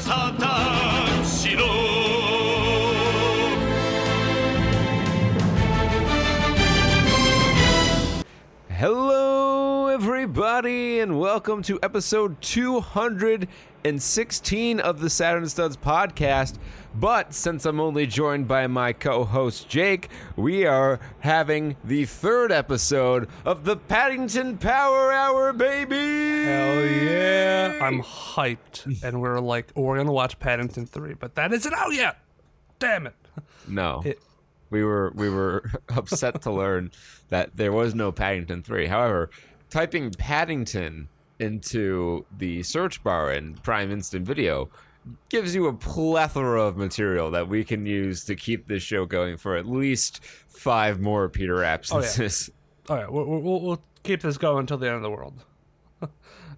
サタしろ Hello, everybody, and welcome to episode 216 of the Saturn Studs podcast. But since I'm only joined by my co host Jake, we are having the third episode of the Paddington Power Hour, baby! Hell yeah. I'm hyped. And we're like, oh, we're going to watch Paddington 3, but that isn't out yet. Damn it. No. It- we were we were upset to learn that there was no Paddington 3. However, typing Paddington into the search bar in Prime Instant Video gives you a plethora of material that we can use to keep this show going for at least five more Peter absences. All right, we'll, we'll, we'll keep this going until the end of the world.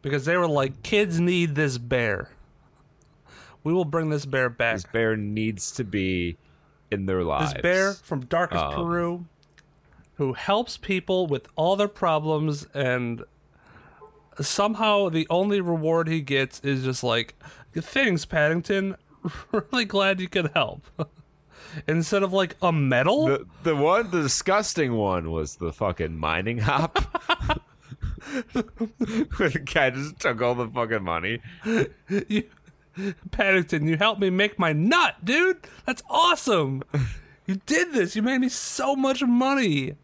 because they were like, kids need this bear. We will bring this bear back. This bear needs to be in their lives. This bear from Darkest Um, Peru who helps people with all their problems and somehow the only reward he gets is just like thanks paddington. Really glad you could help. Instead of like a medal? The the one the disgusting one was the fucking mining hop. Where the guy just took all the fucking money. you, paddington you helped me make my nut dude. That's awesome. You did this. You made me so much money.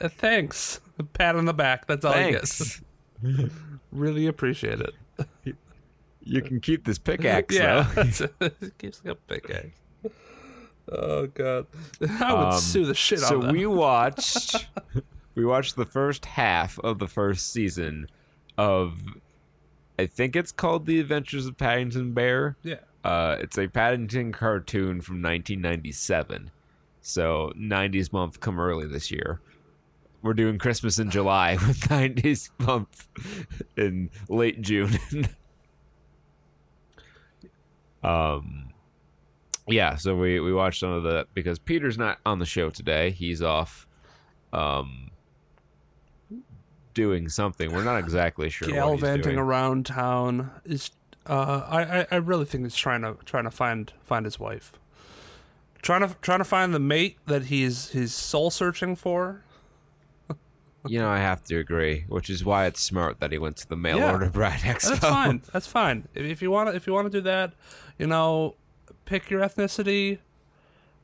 Uh, thanks. Pat on the back. That's all i Thanks. get really appreciate it You can keep this pickaxe Yeah, it keeps like a pickaxe. Oh god, I would Um, sue the shit so out of that. we watched we watched the first half of the first season of I think it's called The Adventures of Paddington Bear. yeah, Uh, it's a Paddington cartoon from 1997. So 90s month come early this year. We're doing Christmas in July with 90s month in late June. Um yeah, so we we watched some of that because Peter's not on the show today. He's off um doing something. We're not exactly sure what he's gallivanting around town is. Uh, I, I I really think he's trying to trying to find find his wife. Trying to trying to find the mate that he's he's soul searching for. You know, I have to agree, which is why it's smart that he went to the mail Yeah. order bride expo. That's fine. That's fine. If, if you want to if you want to do that, you know, pick your ethnicity.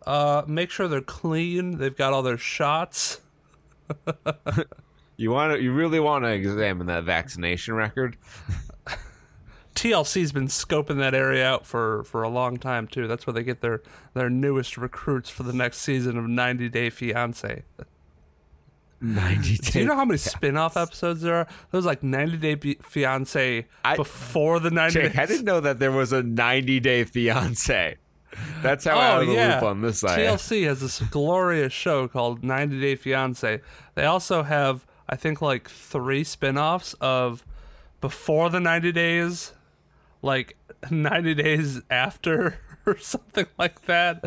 Uh, make sure they're clean. They've got all their shots. You want to, you really want to examine that vaccination record. TLC's been scoping that area out for, for a long time too. That's where they get their, their newest recruits for the next season of 90 Day Fiance. Ninety. Do you know how many spin-off episodes there are? There's like 90 Day Fiance I- before the 90 Jake, I didn't know that there was a ninety-day fiance. That's how out Oh of the yeah, loop oh, on this side. TLC has this glorious show called 90 Day Fiance. They also have, I think, like three spin-offs of before the 90 days, like 90 days after, or something like that.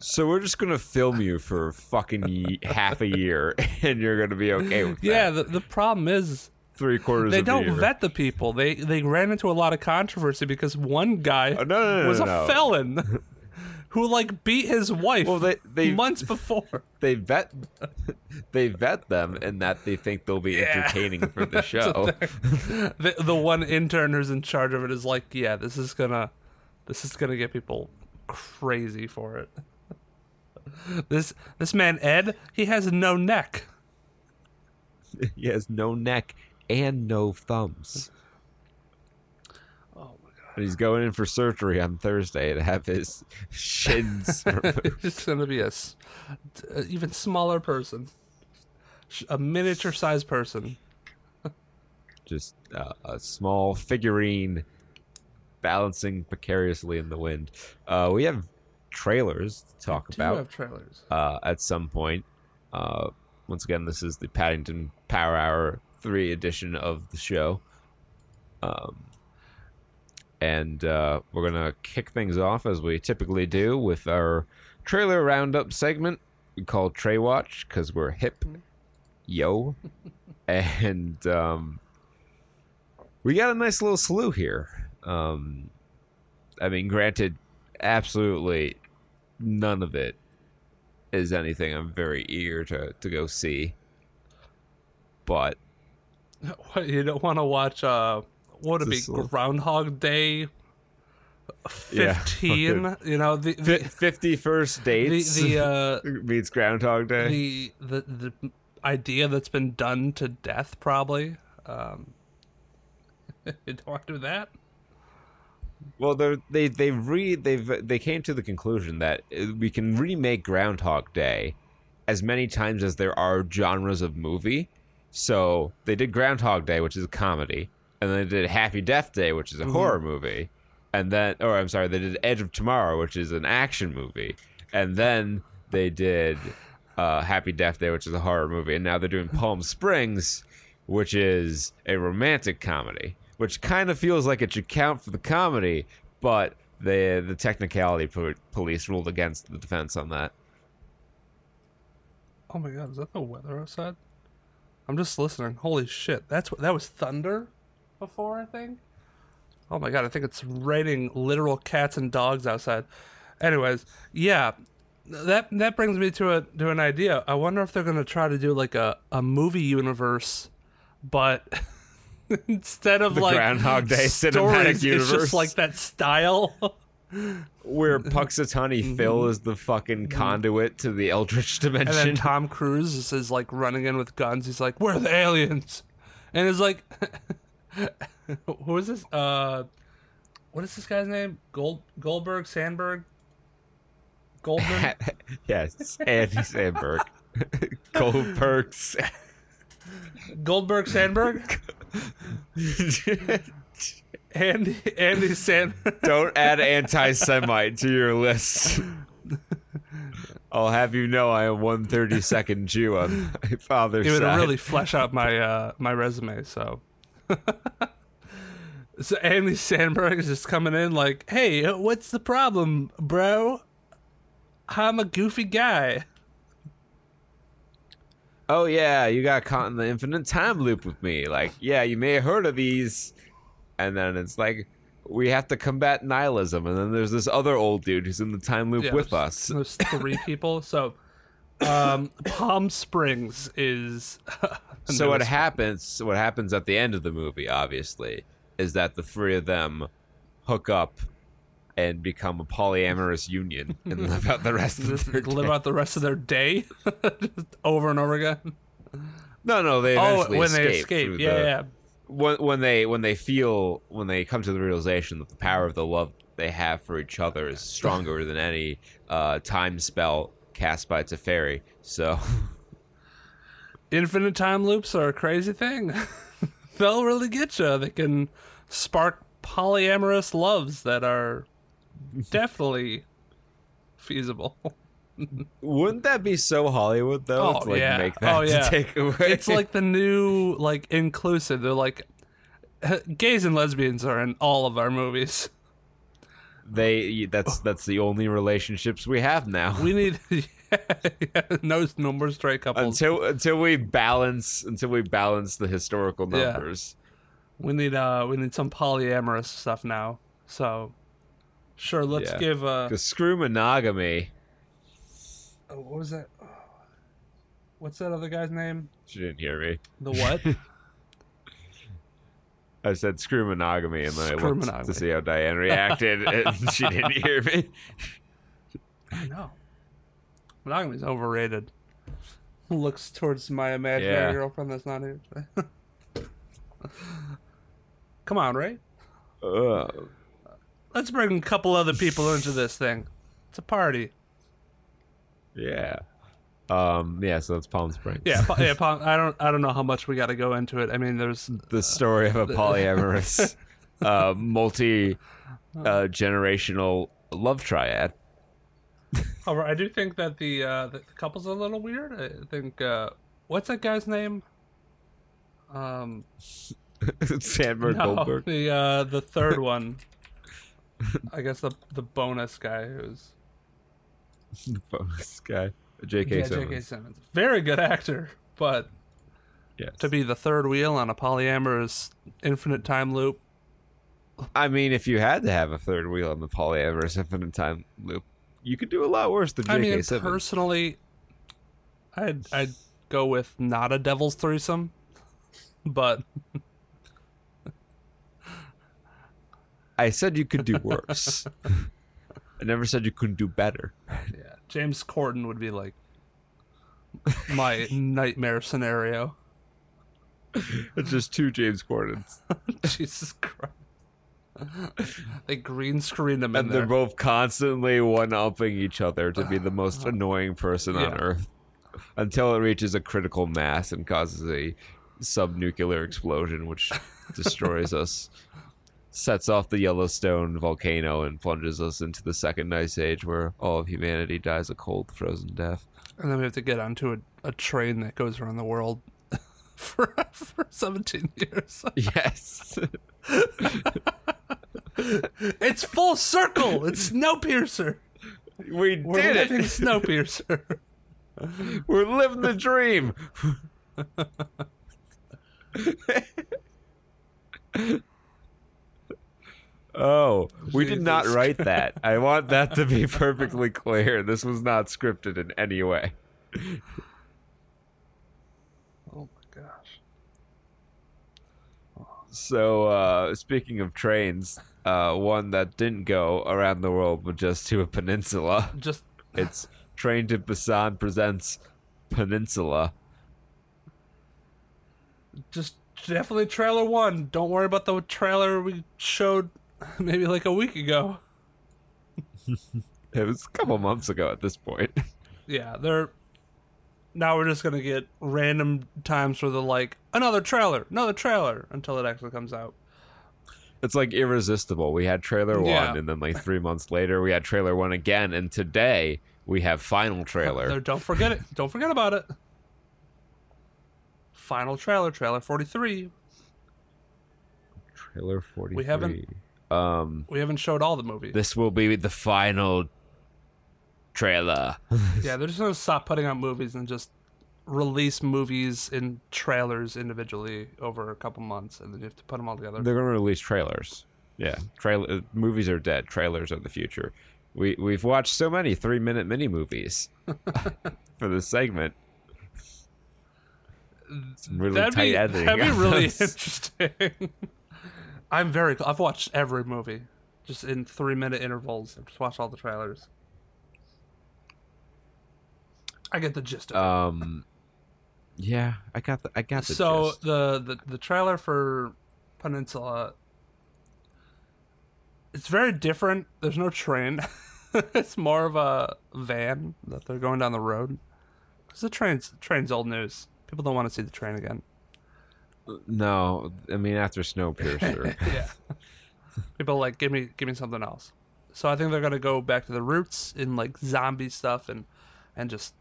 So we're just gonna film you for fucking ye- half a year, and you're gonna be okay with that. Yeah, the, the problem is three quarters. they of the year. They don't year. vet the people. They they ran into a lot of controversy because one guy Oh, no, no, no, was no, a no. felon who like beat his wife Well, they they months before. they vet they vet them, and that they think they'll be entertaining for the show. the, the one intern who's in charge of it is like, yeah, this is gonna, this is gonna get people crazy for it. This this man Ed, he has no neck. he has no neck and no thumbs. Oh my god, And he's going in for surgery on Thursday to have his shins removed. he's gonna be a, s- a even smaller person, a miniature sized person. Just uh, a small figurine balancing precariously in the wind. Uh, we have trailers to talk about have trailers? uh, at some point. Uh, once again, this is the Paddington Power Hour 3 edition of the show. Um, and uh, we're going to kick things off as we typically do with our trailer roundup segment we call Trey Watch because we're hip. Yo. and um, we got a nice little slew here. Um, I mean, granted, absolutely none of it is anything I'm very eager to to go see. But What, you don't want to watch? Uh, what would it be? Groundhog Day. Yeah, Fifteen. you know the fi- the Fifty First the, Dates the uh meets Groundhog Day. the the the idea that's been done to death probably. Um, you don't want to do that. Well, they they re they've they came to the conclusion that uh, we can remake Groundhog Day as many times as there are genres of movie. So they did Groundhog Day, which is a comedy, and then they did Happy Death Day, which is a horror movie, and then or I'm sorry, they did Edge of Tomorrow, which is an action movie, and then they did uh, Happy Death Day, which is a horror movie, and now they're doing Palm Springs, which is a romantic comedy, which kind of feels like it should count for the comedy, but the the technicality po- police ruled against the defense on that. Oh my god, is that the weather outside? I'm just listening. Holy shit, that's what that was thunder before I think. Oh my god, I think it's raining literal cats and dogs outside. Anyways, yeah, that that brings me to a to an idea. I wonder if they're gonna try to do like a a movie universe, but instead of like The like Groundhog Day cinematic stories, It's just like that style. Where Punxsutawney Phil is the fucking conduit to the Eldritch dimension. And then. Tom Cruise is, is like running in with guns. He's like, "Where are the aliens?" And it's like, who is this? Uh, what is this guy's name? Gold Goldberg Sandberg Goldman. yes, Andy Samberg. Goldberg's. Goldberg Sandberg. Andy Andy Sandberg. Don't add anti Semite to your list. I'll have you know I am 132nd Jew on my father's It would side. really flesh out my uh, my resume. So. So Andy Sandberg is just coming in like, "Hey, what's the problem, bro? I'm a goofy guy." Oh, yeah, you got caught in the infinite time loop with me. Like, yeah, you may have heard of these. And then it's like, we have to combat nihilism. And then there's this other old dude who's in the time loop Yeah, with us. There's three people. So, um, Palm Springs is. so what happens what happens at the end of the movie obviously is that the three of them hook up and become a polyamorous union and live out the rest of their live day. out the rest of their day, just over and over again. no no they Oh, when they escape escape, yeah, the- yeah. when, when they when they feel when they come to the realization that the power of the love they have for each other is stronger than any uh, time spell cast by Teferi so Infinite time loops are a crazy thing. They'll really get you. They can spark polyamorous loves that are definitely feasible. wouldn't that be so Hollywood though Oh, to like yeah. make that Oh, yeah. it's like the new like inclusive. They're like gays and lesbians are in all of our movies. they that's that's the only relationships we have now We need yeah, no no more straight couples. until until we balance until we balance the historical Yeah. numbers we need uh we need some polyamorous stuff now. So sure, let's Yeah. give uh screw monogamy oh, what was that? What's that other guy's name? she didn't hear me The what? i said screw monogamy and then i Screw looked monogamy. to see how diane reacted and she didn't hear me I know. Monogamy's overrated. Looks towards my imaginary Yeah. girlfriend that's not here. Come on, Ray. Ugh. Let's bring a couple other people into this thing. It's a party. yeah um yeah so that's palm springs Yeah, pa- yeah. pa- I don't. I don't know how much we got to go into it. I mean, there's. the story of a polyamorous uh multi uh generational love triad However, I do think that the uh, the couple's a little weird. I think. Uh, what's that guy's name? Um, sandberg no, goldberg the uh, the third one. I guess the the bonus guy who's the bonus guy jk yeah, Simmons. J.K. Simmons. Very good actor, but yes to be the third wheel on a polyamorous infinite time loop, I mean, if you had to have a third wheel on the polyamorous infinite time loop, you could do a lot worse than J.K. I mean, Simmons. personally, I'd I'd go with not a devil's threesome, but I said you could do worse. I never said you couldn't do better. yeah, James Corden would be like my nightmare scenario. It's just two James Cordens, Jesus Christ. they green screened him in and they're there. both constantly one-upping each other to be the most annoying person on Earth, until it reaches a critical mass and causes a subnuclear explosion, which destroys us, sets off the Yellowstone volcano, and plunges us into the second ice age, where all of humanity dies a cold, frozen death. And then we have to get onto a, a train that goes around the world for, for 17 years. Yes. It's full circle. It's Snowpiercer. We We're did living it. Snowpiercer. We're living the dream. Oh, we did not write that. I want that to be perfectly clear. This was not scripted in any way. Oh my gosh. So, uh, speaking of trains, uh, one that didn't go around the world but just to a peninsula. Just It's Train to Busan presents Peninsula. just definitely trailer one. Don't worry about the trailer we showed maybe like a week ago. It was a couple months ago at this point. Yeah, they're now we're just gonna get random times where they're like another trailer, another trailer until it actually comes out. It's like irresistible. We had trailer Yeah. one, and then like three months later, we had trailer one again, and today we have final trailer. don't forget it. Don't forget about it. Final trailer, trailer forty three. Trailer forty. We haven't- Um, We haven't showed all the movies. this will be the final trailer. Yeah, they're just gonna stop putting out movies and just release movies in trailers individually over a couple months, and then you have to put them all together. They're going to release trailers. Yeah, trailer movies are dead. Trailers are the future. We we've watched so many three minute mini movies for this segment. Some really that'd tight be editing. that'd be really interesting. I'm very. I've watched every movie, just in three minute intervals. I've just watched all the trailers. I get the gist of it. Um, yeah, I got the I got the so gist. the, the the trailer for Peninsula it's very different. There's no train. it's more of a van that they're going down the road. Cuz the train's train's old news. People don't want to see the train again. No, I mean after Snowpiercer. yeah. People are like give me give me something else. So I think they're going to go back to the roots in like zombie stuff and and just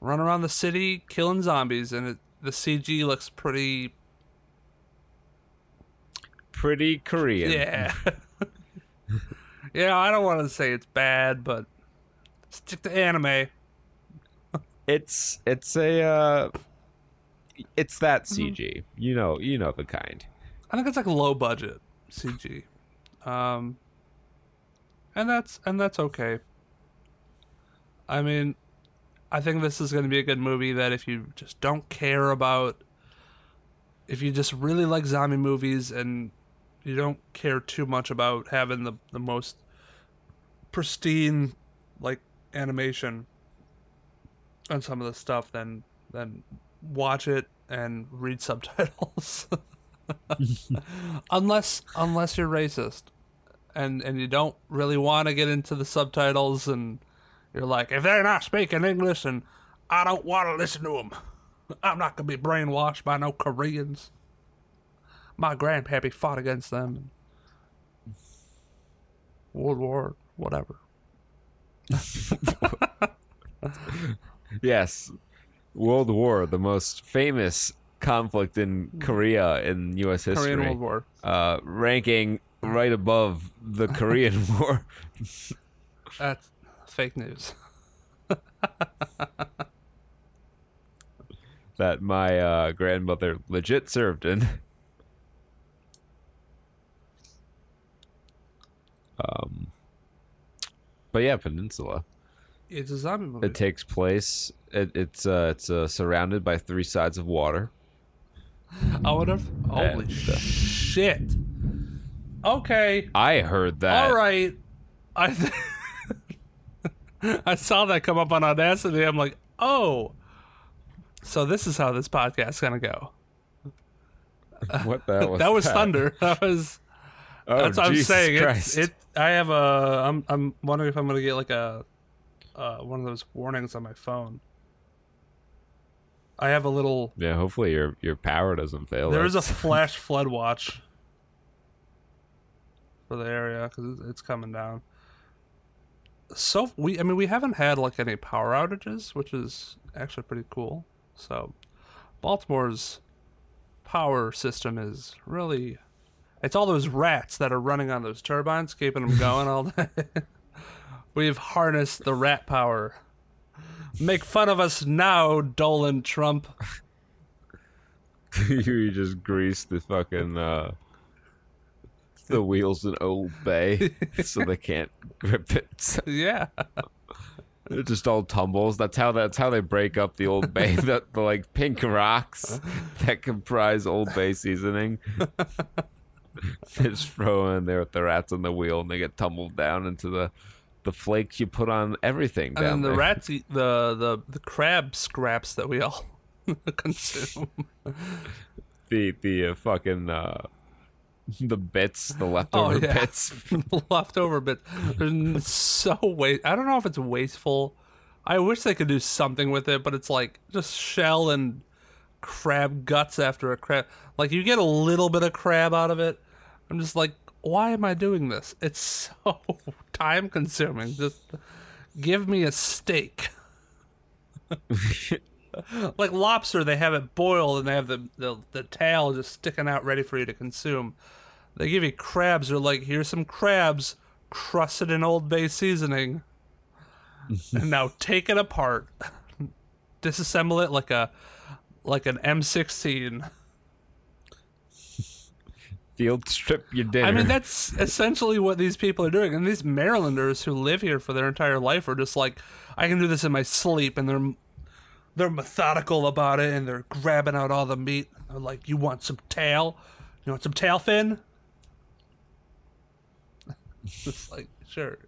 run around the city killing zombies and it, the CG looks pretty Pretty Korean. Yeah. yeah, I don't want to say it's bad, but stick to anime. It's it's a uh, it's that Mm-hmm. CG. You know you know the kind. I think it's like low budget CG. Um and that's and that's okay. I mean, I think this is going to be a good movie that if you just don't care about if you just really like zombie movies and you don't care too much about having the the most pristine like animation on some of the stuff then then watch it and read subtitles. Unless unless you're racist and and you don't really want to get into the subtitles and you're like if they're not speaking english and i don't want to listen to them i'm not gonna be brainwashed by no koreans. My grandpappy fought against them. World war whatever. Yes, World War, the most famous conflict in Korea in U.S. history, korean world war uh, ranking right above the Korean War. that's fake news that my uh, grandmother legit served in. Um, but yeah, Peninsula. It's a zombie movie. It takes place. It, it's uh, it's uh, surrounded by three sides of water. I would have. Holy And, uh, shit. Okay. I heard that. All right. I th- I saw that come up on Audacity. I'm like, oh. So this is how this podcast's gonna go. What the hell was that was that? thunder. That was. Oh, that's what I'm saying. It, Christ. it. I have a. I'm. I'm wondering if I'm gonna get like a, uh, one of those warnings on my phone. I have a little. Yeah, hopefully your your power doesn't fail. There is a flash flood watch for the area because it's coming down. So we, I mean, we haven't had like any power outages, which is actually pretty cool. So Baltimore's power system is really, it's all those rats that are running on those turbines, keeping them going all day. We've harnessed the rat power. Make fun of us now, Dolan Trump. you just grease the fucking uh the wheels in Old Bay so they can't grip it. Yeah. It just all tumbles. That's how that's how they break up the Old Bay. the, the like pink rocks that comprise Old Bay seasoning. they just throw in there with the rats on the wheel and they get tumbled down into the the flakes you put on everything And then the there. rats eat the, the, the crab scraps that we all consume. the the uh, fucking uh the bits, the leftover Oh, yeah. bits. Leftover bits. They're so waste. I don't know if it's wasteful. I wish they could do something with it, but it's like just shell and crab guts after a crab. Like you get a little bit of crab out of it. I'm just like, why am I doing this? It's so time consuming. Just give me a steak. like lobster, they have it boiled and they have the, the the tail just sticking out ready for you to consume. They give you crabs. They're like, here's some crabs crusted in Old Bay seasoning, and now take it apart, disassemble it like a like an M16. Field strip your dinner. I mean, that's essentially what these people are doing. And these Marylanders who live here for their entire life are just like, I can do this in my sleep, and they're they're methodical about it, and they're grabbing out all the meat. They're like, you want some tail? You want some tail fin? It's like, sure.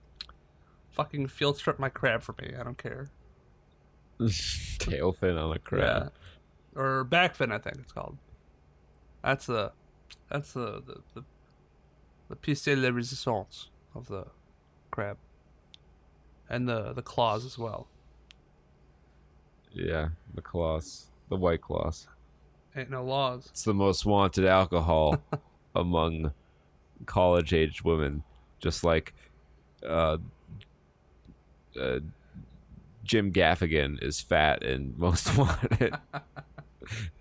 Fucking field strip my crab for me. I don't care. tail fin on a crab. Yeah. Or back fin, I think it's called. That's the, that's the the the, the piece de la resistance of the crab, and the the claws as well. Yeah, the claws, the white claws. Ain't no laws. It's the most wanted alcohol among college-aged women, just like uh, uh, Jim Gaffigan is fat and most wanted.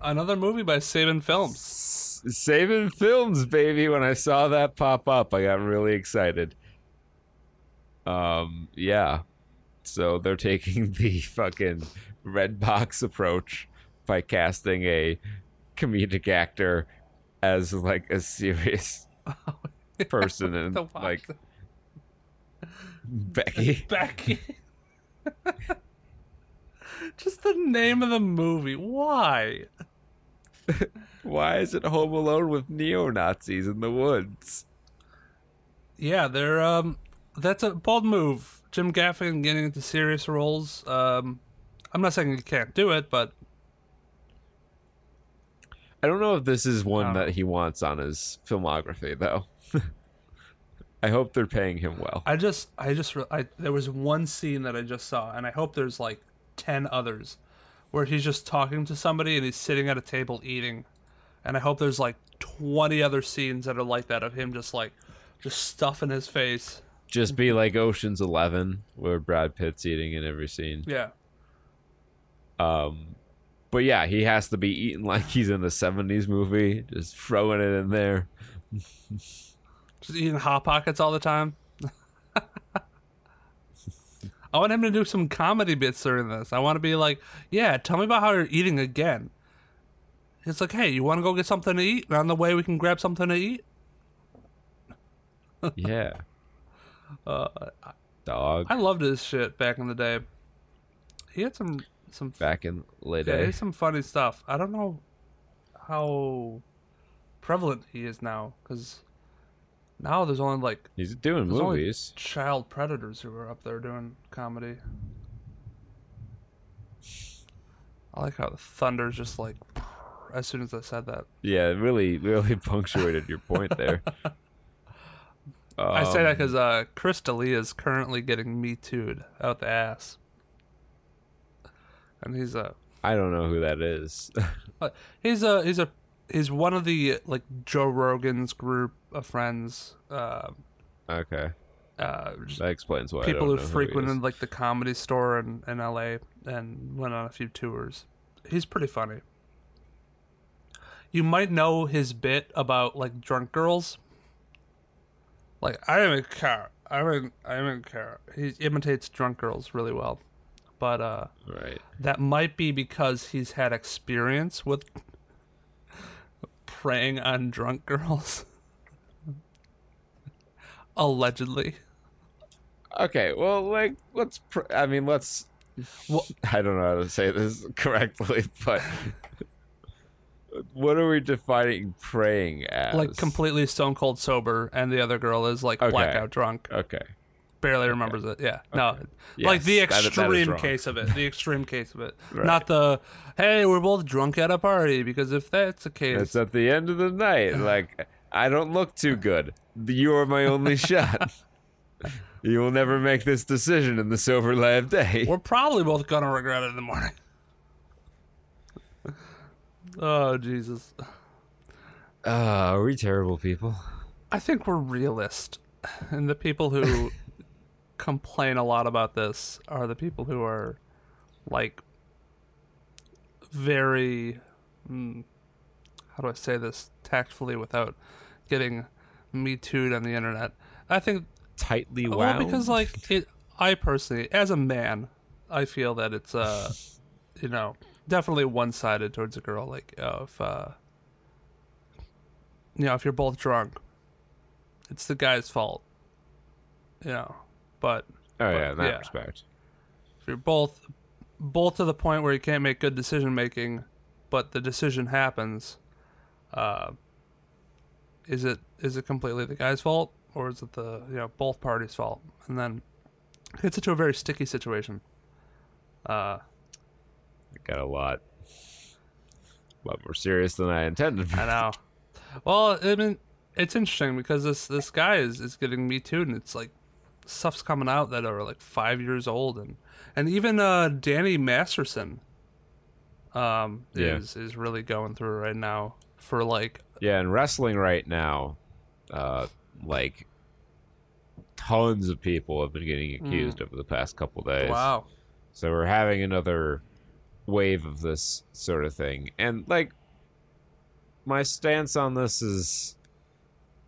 Another movie by Saban Films. S- Saving films, baby. When I saw that pop up, I got really excited. Um, yeah. So they're taking the fucking red box approach by casting a comedic actor as like a serious person and like. Becky. Becky. Just the name of the movie. Why? Why is it Home Alone with neo Nazis in the woods? Yeah, they're um that's a bold move. Jim Gaffigan getting into serious roles. Um I'm not saying he can't do it, but I don't know if this is one that he wants on his filmography, though. I hope they're paying him well. I just I just I there was one scene that I just saw and I hope there's like 10 others where he's just talking to somebody and he's sitting at a table eating. And I hope there's like 20 other scenes that are like that of him just like just stuffing his face. Just be like Ocean's Eleven, where Brad Pitt's eating in every scene. Yeah. Um, but yeah, he has to be eating like he's in a '70s movie, just throwing it in there. Just eating hot pockets all the time. I want him to do some comedy bits during this. I want to be like, yeah, tell me about how you're eating again. It's like, hey, you want to go get something to eat? And on the way, we can grab something to eat. yeah. Uh, Dog. I loved his shit back in the day. He had some some Back in late yeah, he day. had some funny stuff. I don't know how prevalent he is now because now there's only like He's doing movies. child predators who are up there doing comedy. I like how the thunder's just like as soon as I said that. Yeah, really, really punctuated your point there. I say that Um, because uh, Chris D'Elia is currently getting me too'd out the ass, and he's a I don't know who that is. he's a he's a he's one of the like Joe Rogan's group of friends. Uh, okay, uh, that explains why. I people don't who is. frequented like the comedy store in, in LA and went on a few tours. He's pretty funny. You might know his bit about like drunk girls. Like I am a car. I'm in I'm in car. He imitates drunk girls really well. But uh Right. that might be because he's had experience with preying on drunk girls. Allegedly. Okay. Well, like, let's. Pr- I mean, let's. Well- I don't know how to say this correctly, but what are we defining praying as? like completely stone cold sober, and the other girl is like Okay. blackout drunk, Okay. Barely remembers it. Yeah, no, like Yes, the that- that extreme case of it. The extreme case of it, Right. not the hey, we're both drunk at a party. Because if that's the case, It's at the end of the night. Like, I don't look too good. You are my only shot. You will never make this decision in the sober light of day. we're probably both gonna regret it in the morning. oh Jesus, Ah, are we terrible people? I think we're realist, and the people who complain a lot about this are the people who are like very mm, how do I say this tactfully without getting me too'd on the internet. I think Tightly wound well because like it I personally as a man I feel that it's uh you know definitely one sided towards a girl like uh, if uh you know if you're both drunk it's the guy's fault you know but oh yeah, in that yeah. respect. if you're both both to the point where you can't make good decision making but the decision happens uh is it is it completely the guy's fault or is it the you know both parties fault and then it gets into a very sticky situation uh It got a lot, a lot more serious than I intended. i know well i mean it's interesting because this this guy is is getting me too and it's like stuff's coming out that are like five years old and and even uh danny masterson um Yeah. is is really going through right now for like Yeah, and wrestling right now, uh, like tons of people have been getting accused over the past couple days. wow So we're having another wave of this sort of thing. And like my stance on this is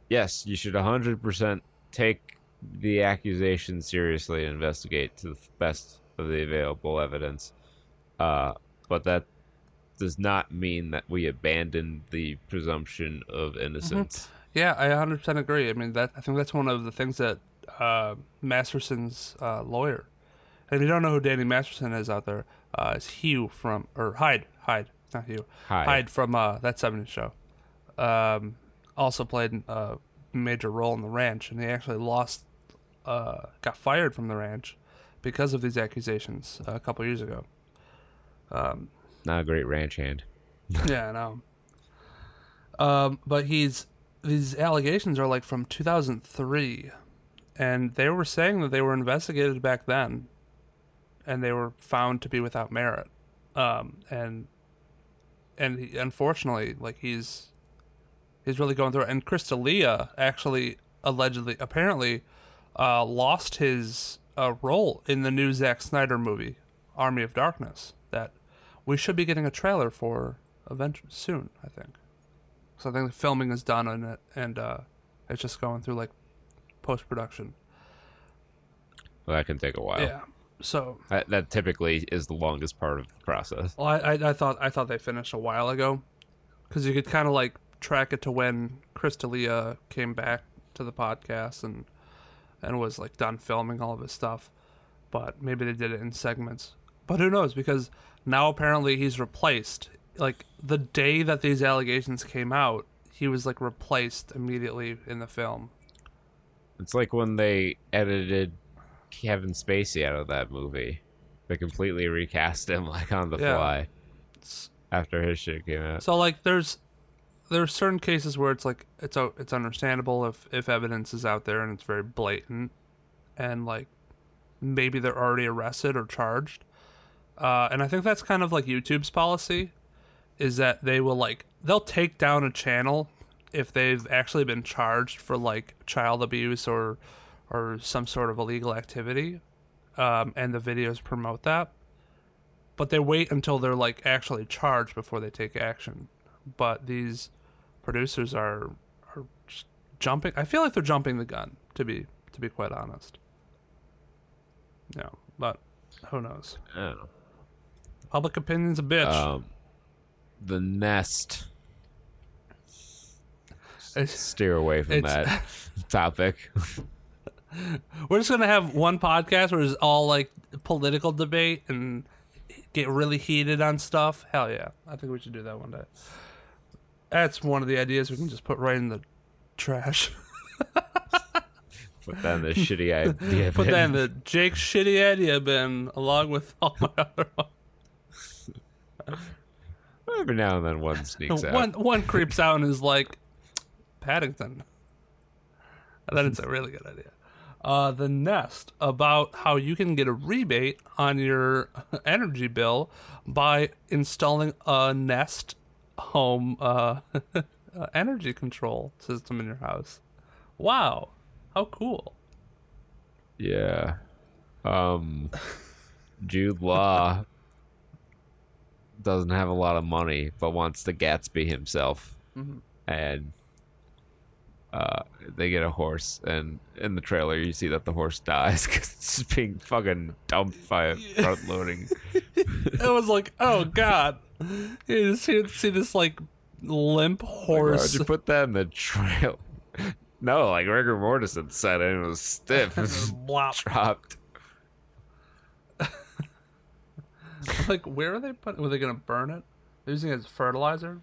yes, you should 100% take the accusation seriously and investigate to the best of the available evidence. Uh, but that does not mean that we abandon the presumption of innocence. Yeah, I 100% agree. I mean, that I think that's one of the things that uh, Masterson's uh, lawyer. And if you don't know who Danny Masterson is out there, uh, it's Hugh from or Hyde, Hyde, not Hugh, Hyde. from uh, that '70s show. Um, also played a major role in the ranch, and he actually lost, uh, got fired from the ranch because of these accusations uh, a couple years ago. Um, Not a great ranch hand. yeah, I know. Um, but he's these allegations are like from 2003, and they were saying that they were investigated back then, and they were found to be without merit. Um, and and he, unfortunately, like he's he's really going through it. And Chris D'Elia actually allegedly, apparently, uh, lost his uh, role in the new Zack Snyder movie, Army of Darkness. That we should be getting a trailer for event soon. I think. So I think the filming is done on it, and uh, it's just going through like post production. Well, that can take a while. Yeah. So That, that typically is the longest part of the process. Well, I, I, I thought I thought they finished a while ago, because you could kind of like track it to when Chris D'Elia came back to to the podcast and and was like done filming all of his stuff. But maybe they did it in segments. But who knows? Because now apparently he's replaced. Like the day that these allegations came out, he was like replaced immediately in the film. It's like when they edited Kevin Spacey out of that movie. They completely recast him like on the Yeah. fly It's- after his shit came out. So like there's there's certain cases where it's like it's it's understandable if if evidence is out there and it's very blatant and like maybe they're already arrested or charged. Uh, and I think that's kind of like YouTube's policy is that they will like they'll take down a channel if they've actually been charged for like child abuse or or some sort of illegal activity um, and the videos promote that but they wait until they're like actually charged before they take action. But these producers are are just jumping. I feel like they're jumping the gun to be to be quite honest. Yeah, but who knows? I don't know. Public opinion's a bitch. Um, the nest. It's- Steer away from that topic. We're just gonna have one podcast where it's all like political debate and get really heated on stuff. Hell yeah, I think we should do that one day. That's one of the ideas we can just put right in the trash. Put that in the shitty idea. Put bin. that in the Jake shitty idea bin along with all my other ones. Every now and then one sneaks out. One one creeps out and is like Paddington. And then it's a really good idea. Uh, the Nest about how you can get a rebate on your energy bill by installing a Nest home uh, uh, energy control system in your house. Wow, how cool! Yeah. Um Jude Law doesn't have a lot of money but wants to Gatsby himself. And uh they get a horse and in the trailer you see that the horse dies cuz it's just being fucking dumped by a front loading. It was like, oh god, you just see, see this like limp horse. Why'd horse. you put that in the trail? No, like rigor mortis had set in, it was stiff. It was dropped. like where are they putting? Were they gonna burn it? They're using it as fertilizer.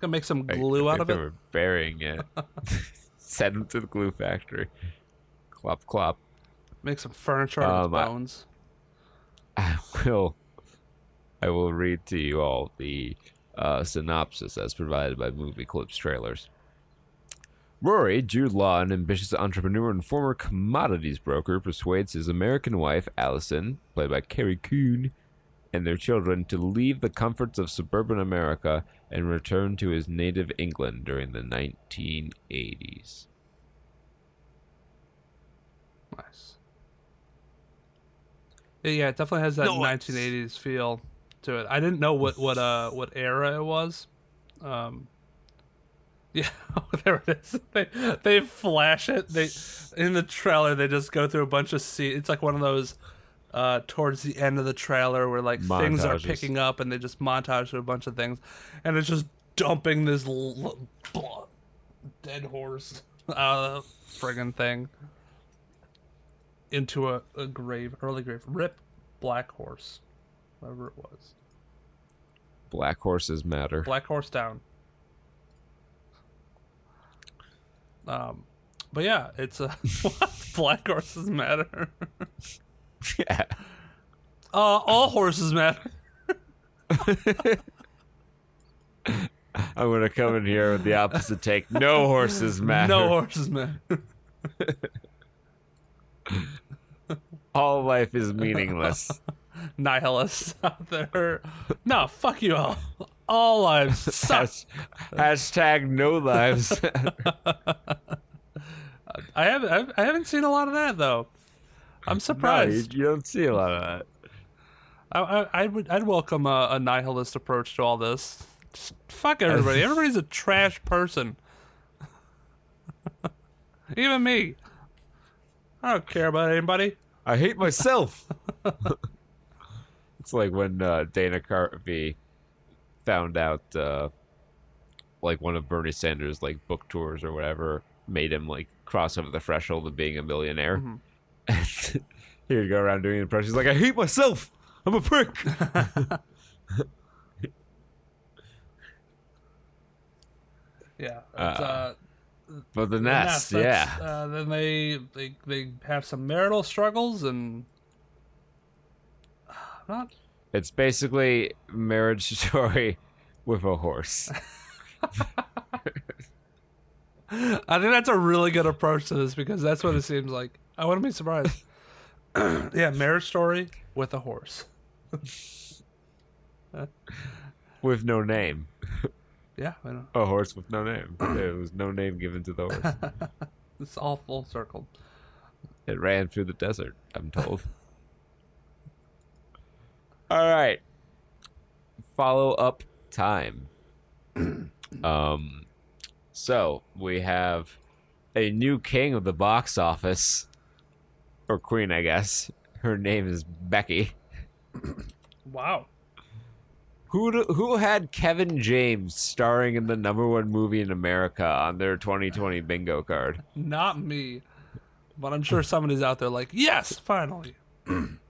Gonna make some glue I out of it. they were burying it. Send them to the glue factory. Clop clop. Make some furniture out of Um, I- bones. I will I will read to you all the uh, synopsis as provided by movie clips trailers. Rory, Jude Law, an ambitious entrepreneur and former commodities broker, persuades his American wife, Allison, played by Carrie Coon, and their children to leave the comforts of suburban America and return to his native England during the 1980s. Nice. Yeah, yeah, it definitely has that Nice. 1980s feel to it. I didn't know what what uh what era it was. Um, yeah, there it is. They they flash it. They in the trailer they just go through a bunch of scenes. It's like one of those uh towards the end of the trailer where like things are picking up and they just montage through a bunch of things, and it's just dumping this l- l- dead horse out of the friggin' thing into a, a grave, early grave. Rip Black Horse, whatever it was. Black horses matter. Black Horse down. Um, but yeah, it's a black horses matter. yeah. Uh, all horses matter. I'm gonna come in here with the opposite take. No horses matter. No horses matter. All life is meaningless. Nihilists out there. No, fuck you all. All lives suck. Hashtag no lives. I haven't. I haven't seen a lot of that though. I'm no, you, surprised. you don't see a lot of that. I, I, I would. I'd welcome a, a nihilist approach to all this. Just fuck everybody. Everybody's a trash person. Even me. I don't care about anybody. I hate myself. It's like when uh, Dana Carvey found out, uh, like one of Bernie Sanders' like book tours or whatever made him like cross over the threshold of being a millionaire. Mhm. And he'd go around doing impressions like, "I hate myself. I'm a prick." Yeah. Uh, uh, but the the nest, that's- yeah, Uh, then they, they they have some marital struggles and not. it's basically marriage story with a horse. I think that's a really good approach to this because that's what it seems like. I wouldn't be surprised. yeah, marriage story with a horse. with no name. Yeah, I know. A horse with no name. There was no name given to the horse. It's all full circle. It ran through the desert, I'm told. All right. Follow up time. um so we have a new king of the box office or queen, I guess. Her name is Becky. Wow. Who do, who had Kevin James starring in the number one movie in America on their 2020 bingo card? Not me. But I'm sure somebody's out there like, yes, finally.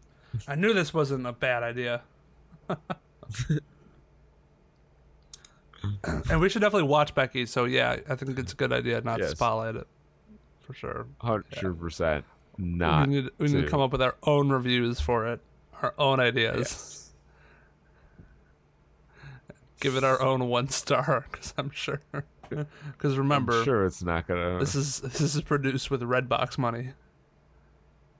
I knew this wasn't a bad idea. and we should definitely watch Becky. So yeah, I think it's a good idea not Yes. to spotlight it, for sure. Hundred percent not. we need, we need to come up with our own reviews for it, our own ideas. Yes. Give it our own one star, because I'm sure. Because remember, I'm sure it's not gonna. this is this is produced with Redbox money.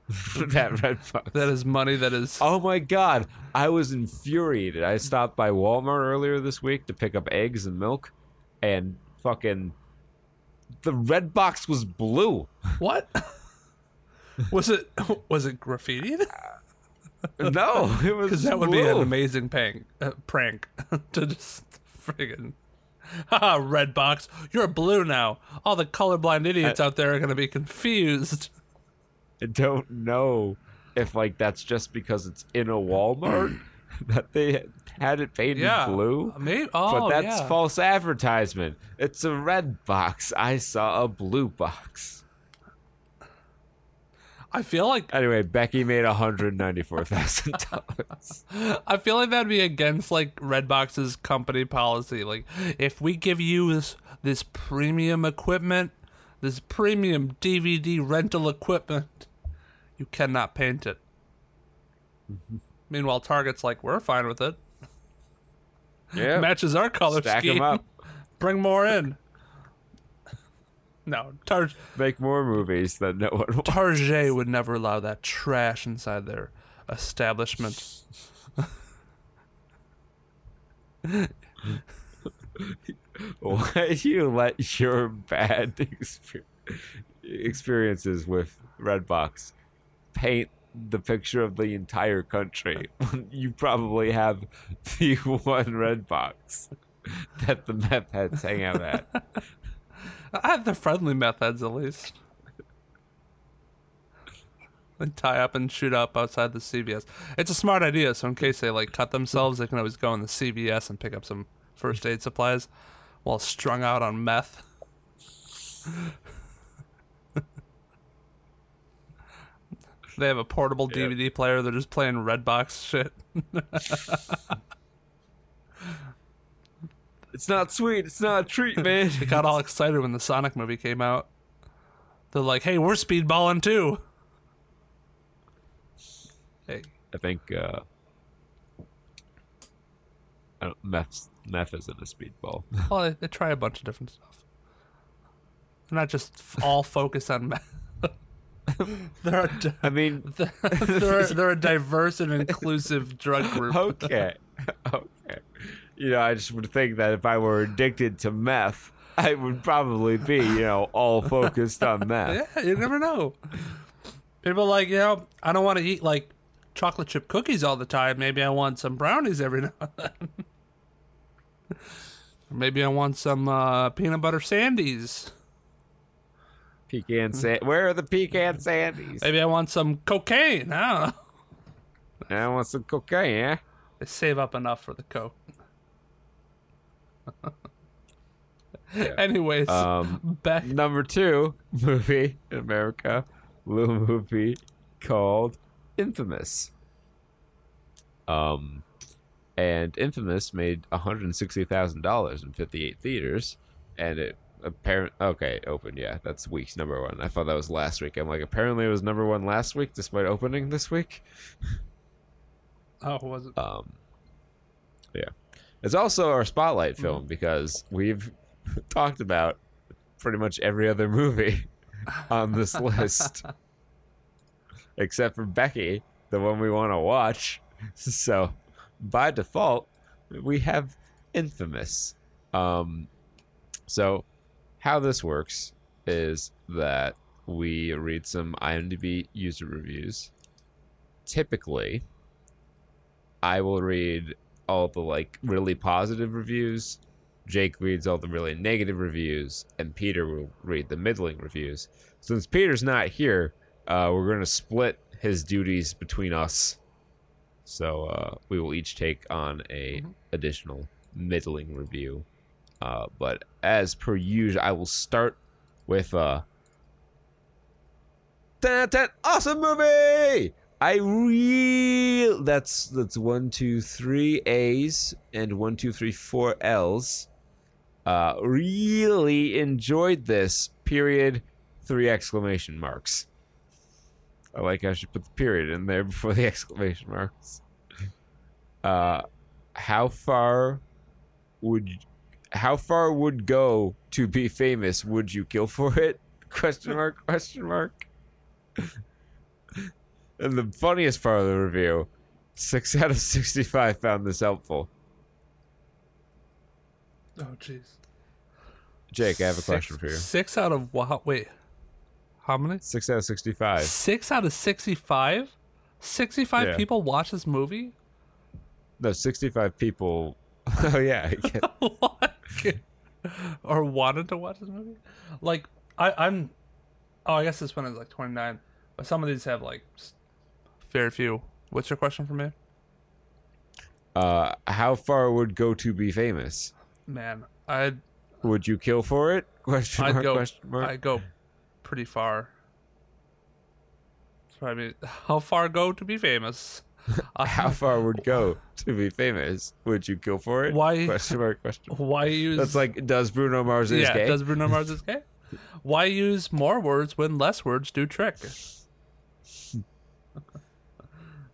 that red box. That is money that is. Oh my god! I was infuriated. I stopped by Walmart earlier this week to pick up eggs and milk, and fucking the red box was blue. What? was it was it graffitied? No, it was Because that would be an amazing prank. Uh, prank to just friggin' haha red box. You're blue now. All the colorblind idiots out there are gonna be confused. I don't know if like that's just because it's in a Walmart that they had it painted Yeah, blue. maybe. Oh, but that's yeah. false advertisement. It's a red box. I saw a blue box. I feel like Anyway, Becky made hundred ninety four thousand dollars. I feel like that'd be against like Redbox's company policy. Like, if we give you this this premium equipment, this premium DVD rental equipment, you cannot paint it. Meanwhile, Target's like, we're fine with it. Yeah, Matches our color stack scheme. them up. Bring more in. No, Tar- Make more movies that no one wants. Target would never allow that trash inside their establishment. Why do you let your bad exper- experiences with Redbox paint the picture of the entire country you probably have the one red box that the meth heads hang out at? I have the friendly meth heads at least. And tie up and shoot up outside the CVS. It's a smart idea, so in case they like cut themselves, they can always go in the CVS and pick up some first aid supplies while strung out on meth. They have a portable Yeah. DVD player. They're just playing Redbox shit. It's not sweet. It's not a treat, man. They got all excited when the Sonic movie came out. They're like, "Hey, we're speedballing too." Hey, I think uh, I don't, meth meth isn't a speedball. well, they, they try a bunch of different stuff. They're not just all focused on meth. they're, a, di- I mean, they're, they're, they're a diverse and inclusive drug group. okay, okay. You know, I just would think that if I were addicted to meth, I would probably be, you know, all focused on meth. Yeah, you never know. People like, you know, I don't want to eat like chocolate chip cookies all the time. Maybe I want some brownies every now and then. Maybe I want some uh, peanut butter sandies. Pecan sand. Where are the pecan sandies? Maybe I want some cocaine. I don't know. I want some cocaine. Yeah. They save up enough for the coke. Anyways, Um, back. Number two movie in America, little movie called Infamous. Um, and Infamous made one hundred sixty thousand dollars in fifty eight theaters, and it apparent okay opened yeah that's week's number one. I thought that was last week. I'm like apparently it was number one last week despite opening this week. Oh, was it? Um, yeah, it's also our spotlight film because we've talked about pretty much every other movie on this list, except for Becky, the one we want to watch. So, by default, we have Infamous. Um, so, how this works is that we read some IMDb user reviews. Typically, I will read all the like really positive reviews. Jake reads all the really negative reviews, and Peter will read the middling reviews. Since Peter's not here, uh, we're going to split his duties between us. So uh, we will each take on a additional middling review. Uh, but as per usual, I will start with uh, that that awesome movie. I real that's that's one two three A's and one two three four L's. Uh, really enjoyed this. Period. Three exclamation marks. I like I should put the period in there before the exclamation marks. Uh, how far would how far would go to be famous? Would you kill for it? Question mark? Question mark. And the funniest part of the review, six out of sixty-five found this helpful. Oh, jeez. Jake, I have a Six- question for you. Six out of wow. Wait, how many? Six out of sixty-five. Six out of sixty-five. Sixty-five Yeah. people watch this movie. No, sixty-five people. Oh yeah, what? or wanted to watch this movie? Like I, I'm. Oh, I guess this one is like twenty-nine, but some of these have like fair few. What's your question for me, uh, how far would go to be famous? man? I'd Would you kill for it? Question I'd mark? go. question mark? I'd go pretty far. I mean, how far go to be famous? How far would go to be famous? Would you kill for it? Why- Question mark? Question. Why use? That's like, does Bruno Mars is yeah. gay? Does Bruno Mars is gay? Why use more words when less words do trick?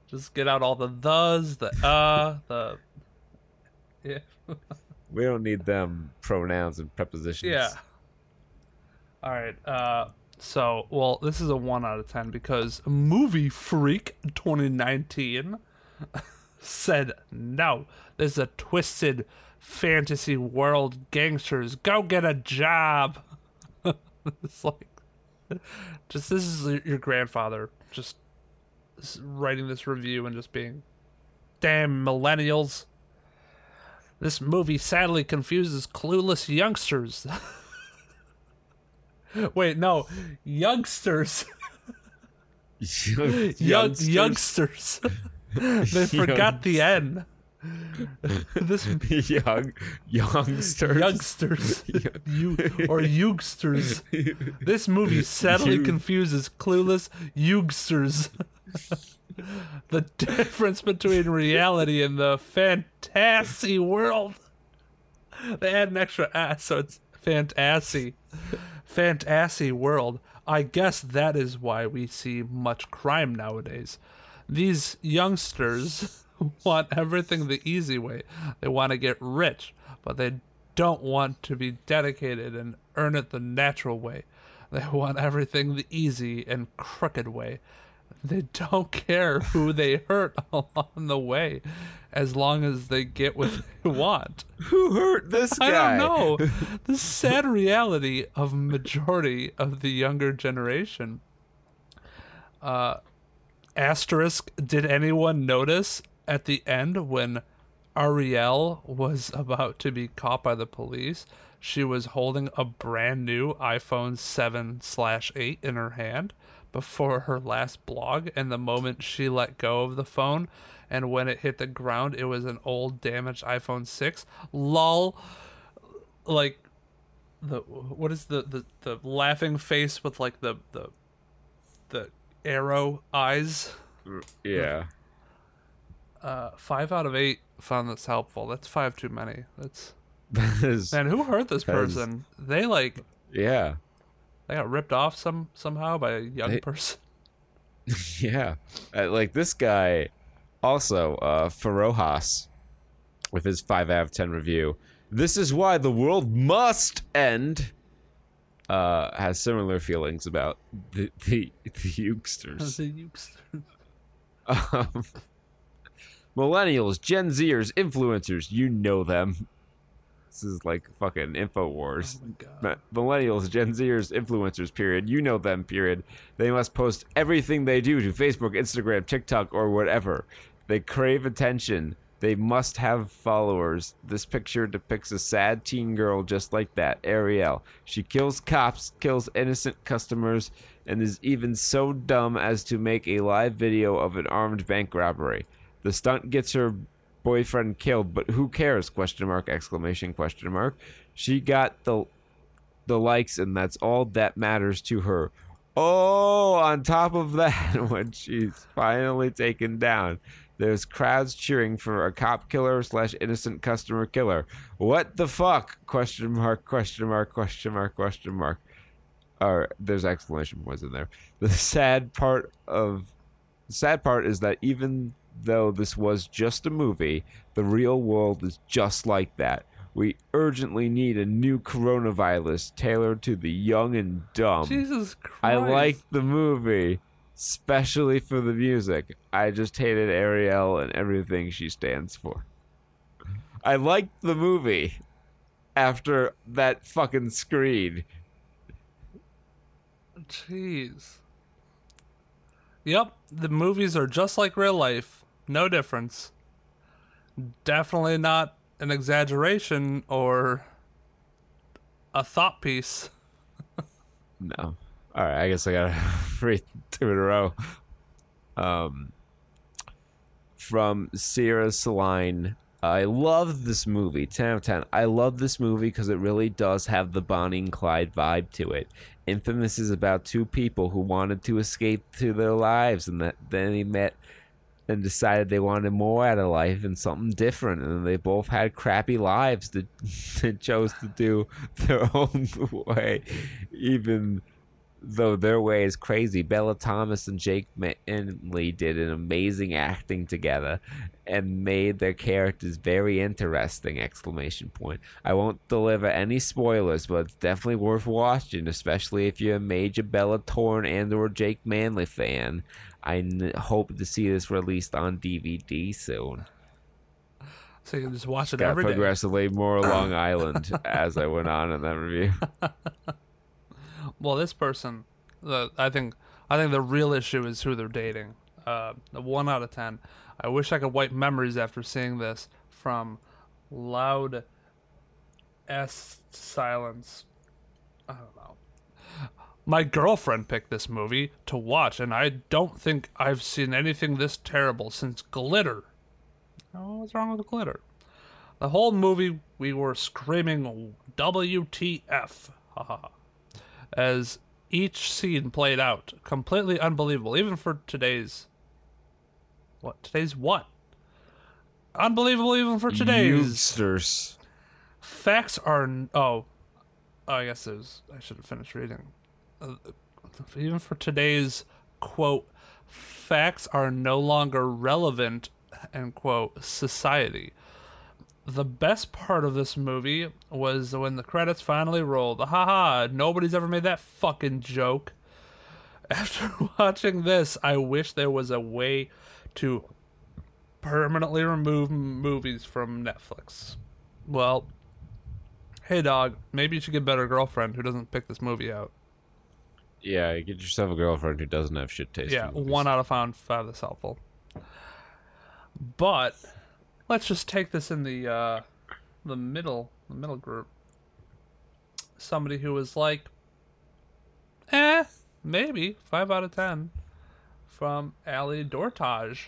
Just get out all the thes, the uh, the yeah, We don't need them pronouns and prepositions. yeah. All right. Uh, so well, this is a one out of ten because Movie Freak 2019 said no. This is a twisted fantasy world. Gangsters, go get a job. it's like just this is your grandfather just writing this review and just being damn millennials this movie sadly confuses clueless youngsters wait no youngsters Young- young youngsters. youngsters they forgot the n this young youngsters. youngsters you or youngsters This movie sadly You- confuses clueless youngsters. the difference between reality and the fantasy world. They add an extra s, so it's fantasy. Fantasy world. I guess that is why we see much crime nowadays. These youngsters want everything the easy way. They want to get rich, but they don't want to be dedicated and earn it the natural way. They want everything the easy and crooked way. They don't care who they hurt along the way, as long as they get what they want. Who hurt this guy? I don't know. the sad reality of majority of the younger generation. Uh, asterisk. Did anyone notice at the end when Ariel was about to be caught by the police? She was holding a brand new iPhone 7 slash 8 in her hand before her last blog. And the moment she let go of the phone and when it hit the ground, it was an old damaged iPhone 6. Lol. Like, the what is the the, the laughing face with like the the the arrow eyes. Yeah. Uh, five out of eight found this helpful. That's five too many. That's That is- man. Who hurt this That is- person? They like yeah. They got ripped off some somehow by a young They- person. Yeah. Uh, like this guy also, uh Farojas with his 5 out of 10 review. This is why the world must end. Uh has similar feelings about the the, the Ukesters. Um, millennials, Gen Zers, influencers, you know them. This is like fucking InfoWars. Oh my God. Mi- Millennials, Gen Zers, influencers, period. You know them, period. They must post everything they do to Facebook, Instagram, TikTok, or whatever. They crave attention. They must have followers. This picture depicts a sad teen girl just like that, Ariel. She kills cops, kills innocent customers, and is even so dumb as to make a live video of an armed bank robbery. The stunt gets her boyfriend killed, but who cares? Question mark exclamation question mark. She got the the likes and that's all that matters to her. Oh, on top of that, when she's finally taken down, there's crowds cheering for a cop killer slash innocent customer killer. What the fuck? Question mark, question mark, question mark, question mark. Or there's exclamation points in there. The sad part of the sad part is that even though this was just a movie, the real world is just like that. We urgently need a new coronavirus tailored to the young and dumb. Jesus Christ! I like the movie, especially for the music. I just hated Ariel and everything she stands for. I liked the movie after that fucking screen. Jeez. Yep, the movies are just like real life. No difference. Definitely not an exaggeration or a thought piece. No. All right, I guess I gotta read two in a row. Um, from Sierra Saline. I love this movie. 10 out of 10. I love this movie because it really does have the Bonnie and Clyde vibe to it. Infamous is about two people who wanted to escape to their lives and that then they met and decided they wanted more out of life and something different. And they both had crappy lives that, that chose to do their own way, even though their way is crazy. Bella Thomas and Jake Manley did an amazing acting together and made their characters very interesting exclamation point i won't deliver any spoilers but it's definitely worth watching especially if you're a major bella thorne and or jake manley fan i n- hope to see this released on dvd soon So you can just watch it got every day. progressively more long island as i went on in that review Well, this person, the I think I think the real issue is who they're dating. Uh, one out of ten. I wish I could wipe memories after seeing this from loud s silence. I don't know. My girlfriend picked this movie to watch, and I don't think I've seen anything this terrible since Glitter. Oh, what's wrong with Glitter? The whole movie, we were screaming "WTF!" Haha as each scene played out. Completely unbelievable, even for today's. What? Today's what? Unbelievable, even for today's. Youngsters. Facts are. Oh. oh I guess there's. I should have finished reading. Even for today's quote, facts are no longer relevant, end quote, society. The best part of this movie was when the credits finally rolled. Haha, nobody's ever made that fucking joke. After watching this, I wish there was a way to permanently remove movies from Netflix. Well, hey dog, maybe you should get a better girlfriend who doesn't pick this movie out. Yeah, get yourself a girlfriend who doesn't have shit taste. Yeah, one out of five, five that's helpful. But let's just take this in the uh, the middle, the middle group. Somebody who was like, eh, maybe five out of ten, from Ali Dortage.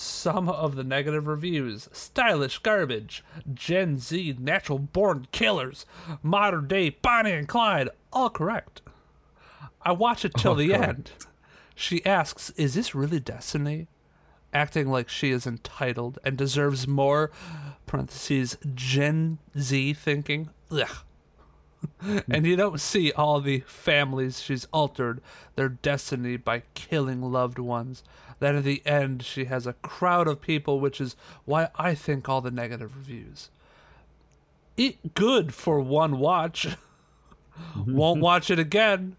Some of the negative reviews stylish garbage, Gen Z natural born killers, modern day Bonnie and Clyde, all correct. I watch it till All the correct. end. She asks, Is this really destiny? Acting like she is entitled and deserves more, parentheses, Gen Z thinking. Ugh. Hmm. and you don't see all the families she's altered their destiny by killing loved ones. Then at the end, she has a crowd of people, which is why I think all the negative reviews. It good for one watch. Won't watch it again.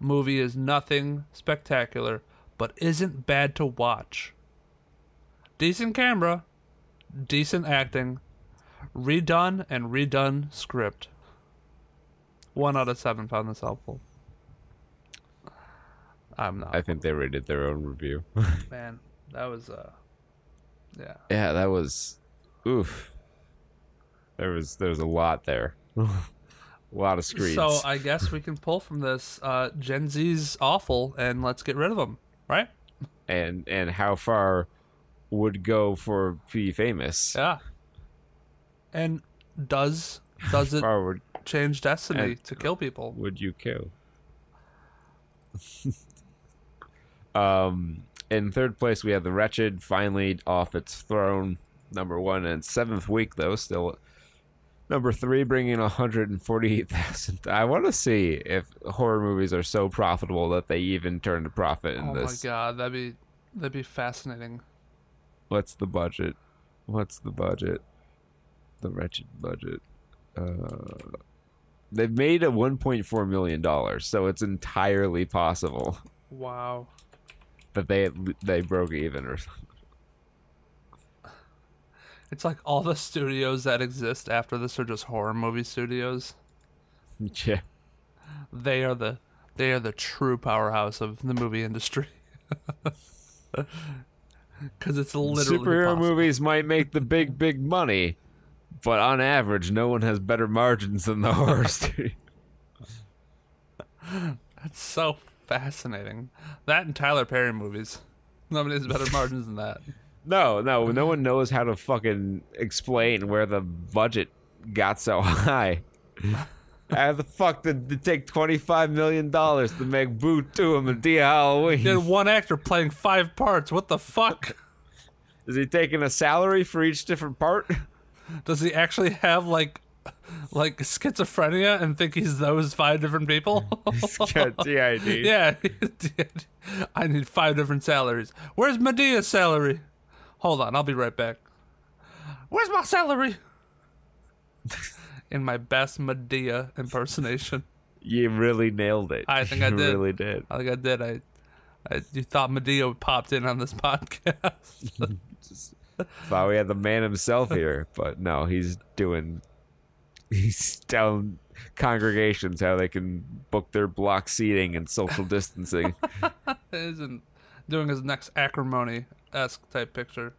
Movie is nothing spectacular, but isn't bad to watch. Decent camera, decent acting, redone and redone script. One out of seven found this helpful. I'm not. I think they rated their own review. Man, that was uh yeah. yeah, that was oof. There was there was a lot there. a lot of screens. So I guess we can pull from this uh Gen Z's awful and let's get rid of them, right? and and how far would go for be famous? Yeah. And does does it change destiny and- to kill people? would you kill? um, in third place we have the wretched, finally off its throne. Number one and seventh week though, still number three, bringing one hundred and forty-eight thousand. I want to see if horror movies are so profitable that they even turn a profit in Oh this. Oh my god, that'd be that'd be fascinating. What's the budget? What's the budget? The wretched budget. Uh, they've made a 1.4 million dollars, so it's entirely possible Wow. That they they broke even or something. It's like all the studios that exist after this are just horror movie studios. Yeah, They are the they are the true powerhouse of the movie industry. Cuz it's literally superhero possible. movies might make the big big money, but on average, no one has better margins than the horror studio. That's so fascinating. That and Tyler Perry movies. Nobody has better margins than that. No, no, no one knows how to fucking explain where the budget got so high. How the fuck did it take twenty five million dollars to make Boo Two and Madea Halloween? You had one actor playing five parts. What the fuck? Is he taking a salary for each different part? Does he actually have like like schizophrenia and think he's those five different people? He's got DID. yeah. I need five different salaries. Where's Madea's salary? Hold on, I'll be right back. Where's my salary? In my best Madea impersonation. You really nailed it. I think I did. really did. I think I did. I, I you thought Madea popped in on this podcast. Thought we had the man himself here, but no, he's doing. Telling congregations how they can book their block seating and social distancing. Isn't doing his next acrimony esque type picture.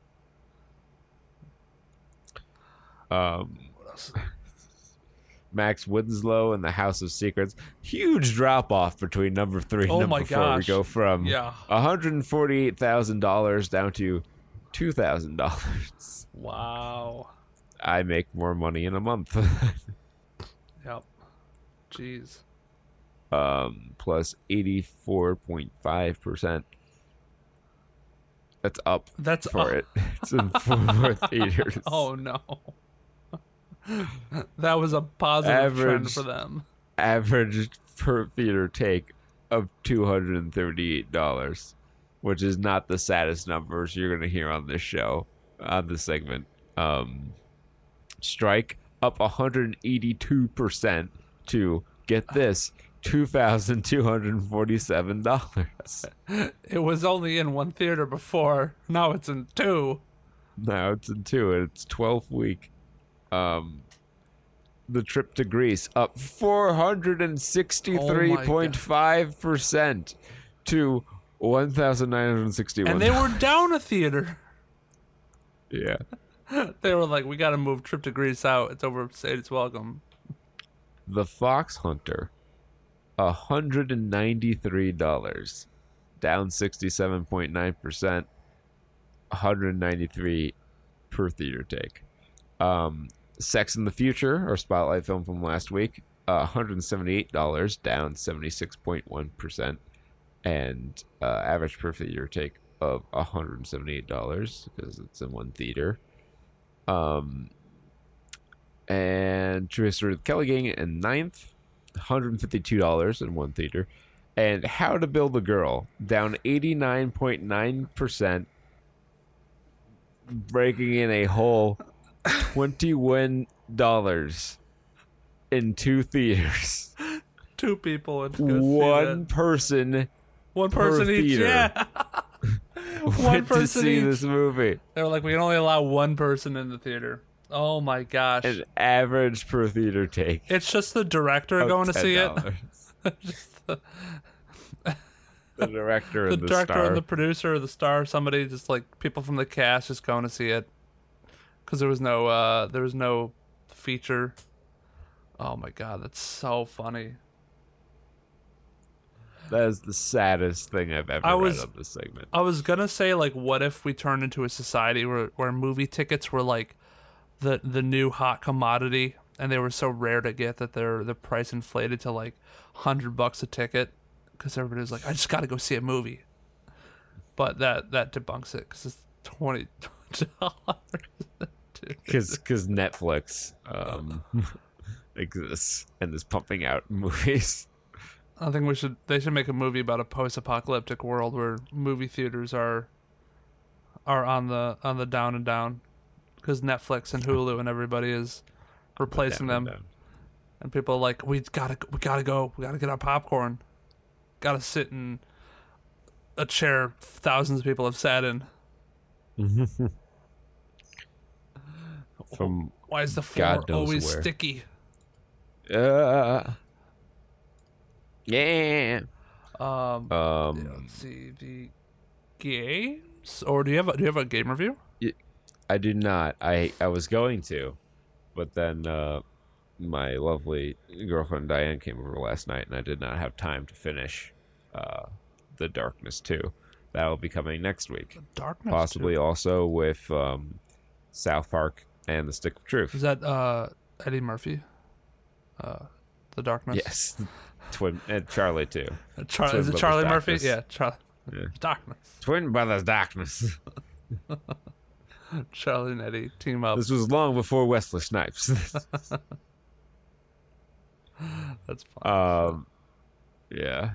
Um, Max Winslow and the House of Secrets. Huge drop off between number three and Oh number my four. gosh. We go from Yeah. $148,000 down to $2,000. Wow. I make more money in a month. Yep. Jeez. um, plus 84.5%. That's up That's for oh, it. It's in four more theaters. Oh no. that was a positive trend Average. for them. Average per theater take of $238, which is not the saddest numbers you're going to hear on this show, on this segment. Um, Strike up 182% to, get this, $2,247. It was only in one theater before. Now it's in two. Now it's in two, and it's 12 week. Um, the trip to Greece up 463.5% to 1,961. And they were down a theater. yeah. They were like, we got to move Trip to Greece out. It's overstayed its welcome. The Fox Hunter, $193, down 67.9%. 193 per theater take. Um, Sex in the Future, our spotlight film from last week, uh, $178, down 76.1%, and uh, average per theater take of $178 because it's in one theater. Um, and True History of the Kelly Gang in ninth, $152 in one theater. And How to Build a Girl, down 89.9%, breaking in a whole $21 in two theaters. Two people One person One per person each. theater. Yeah. one went to see each. this movie. They were like, we can only allow one person in the theater. Oh my gosh. An average per theater take. it's just the director of going to see it. just the, the director the and the director star. and the producer or the star, somebody just like people from the cast just going to see it because there was no uh there was no feature. Oh my god, that's so funny. That is the saddest thing I've ever I read was- on this segment. I was gonna say like, what if we turned into a society where where movie tickets were like the the new hot commodity, and they were so rare to get that their the price inflated to like hundred bucks a ticket, because everybody was like, I just got to go see a movie. But that that debunks it because it's twenty dollars. Because Netflix um, exists and is pumping out movies. I think we should they should make a movie about a post-apocalyptic world where movie theaters are are on the on the down and down. Because Netflix and Hulu and everybody is replacing them. down. and people are like we gotta we gotta go. We gotta get our popcorn. Gotta sit in a chair thousands of people have sat in. From why is the floor always where. sticky? Uh, yeah. um Um, let's see the games or do you have a, do you have a game review I do not. I I was going to, but then uh, my lovely girlfriend Diane came over last night, and I did not have time to finish uh, the Darkness two. That will be coming next week, darkness possibly too. also with um, South Park and the Stick of Truth. is that uh Eddie Murphy uh the darkness Yes, twin and Charlie too. Uh, Char- Twin is it Charlie Murphy yeah Char- Yeah. darkness Twin Brothers Darkness. Charlie and Eddie team up this was long before Wesley Snipes. that's fun um, yeah,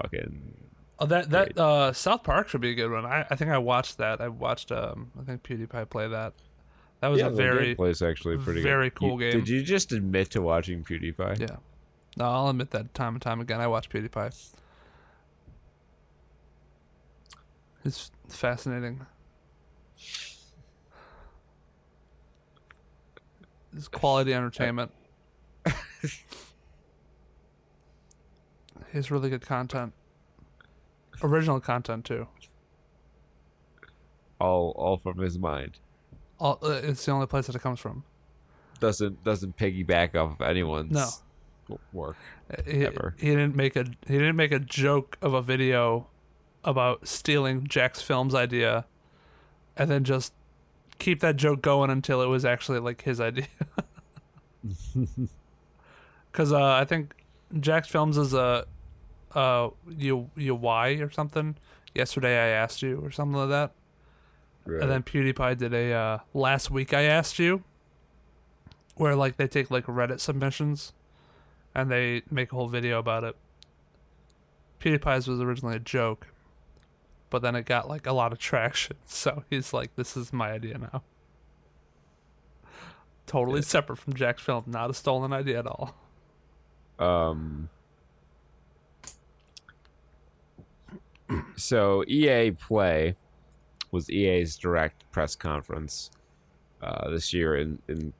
fucking Oh, that that uh, South Park should be a good one. I, I think I watched that. I watched um I think PewDiePie play that. That was yeah, a very place actually pretty very good. cool You- game. Did you just admit to watching PewDiePie? yeah. No, I'll admit that time and time again. I watch PewDiePie. It's fascinating. It's quality entertainment. He's really good content. Original content too. All all from his mind. All, uh, it's the only place that it comes from. Doesn't doesn't piggyback off of anyone's No. Work. he, Ever. he didn't make a he didn't make a joke of a video about stealing Jacksfilms' idea and then just keep that joke going until it was actually like his idea. Cuz uh, I think Jacksfilms is a uh you you why or something. Yesterday I asked you or something like that. Right. And then PewDiePie did a uh, last week I asked you, where like they take like Reddit submissions, and they make a whole video about it. PewDiePie's was originally a joke, but then it got like a lot of traction. So he's like, "This is my idea now." Totally separate from Jack's film, not a stolen idea at all. Um. So EA Play was EA's direct press conference uh, this year in in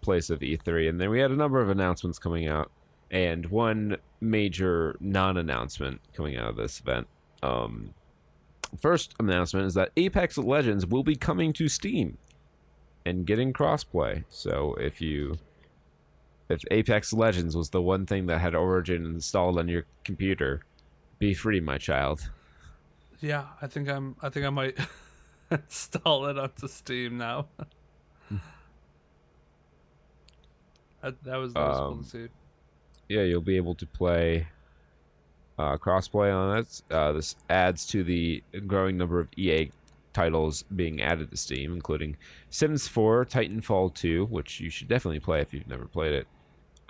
place of E3, and then we had a number of announcements coming out, and one major non-announcement coming out of this event. Um, first announcement is that Apex Legends will be coming to Steam and getting crossplay. So if you if Apex Legends was the one thing that had Origin installed on your computer, be free, my child. Yeah, I think I'm. I think I might. install it onto Steam now. that, that was that was cool Um, to see. Yeah, you'll be able to play uh, crossplay on it. Uh, this adds to the growing number of EA titles being added to Steam, including Sims 4, Titanfall 2, which you should definitely play if you've never played it,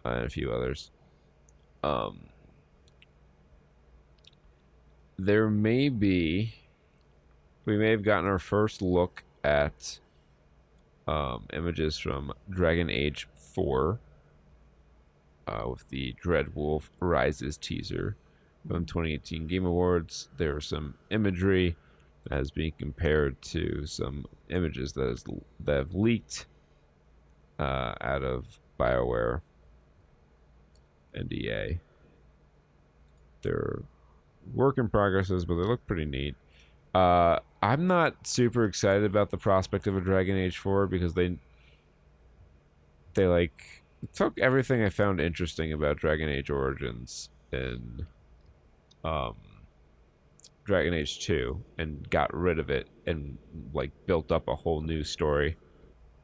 uh, and a few others. Um, there may be, we may have gotten our first look at um, images from Dragon Age 4 uh, with the Dread Wolf Rises teaser from 2018 Game Awards. There was some imagery that is being compared to some images that, is, that have leaked uh, out of BioWare and EA. They're work in progresses, but they look pretty neat. Uh, I'm not super excited about the prospect of a Dragon Age 4 because they they like took everything I found interesting about Dragon Age Origins in um Dragon Age 2 and got rid of it and like built up a whole new story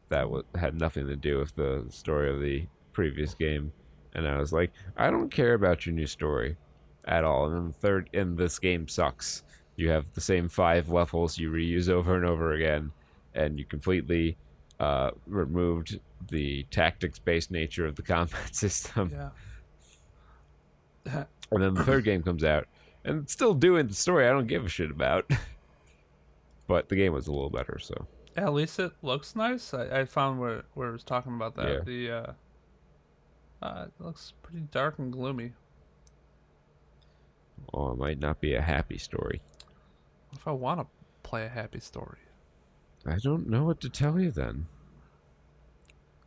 that w- had nothing to do with the story of the previous game. And I was like I don't care about your new story at all. And then the third and this game sucks. You have the same five levels you reuse over and over again and you completely uh, removed the tactics based nature of the combat system Yeah. and then the third game comes out, and it's still doing the story I don't give a shit about. but the game was a little better, so At least it looks nice. I, I found where where it was talking about that. Yeah. The uh, uh, it looks pretty dark and gloomy. oh, it might not be a happy story. If I want to play a happy story, I don't know what to tell you then.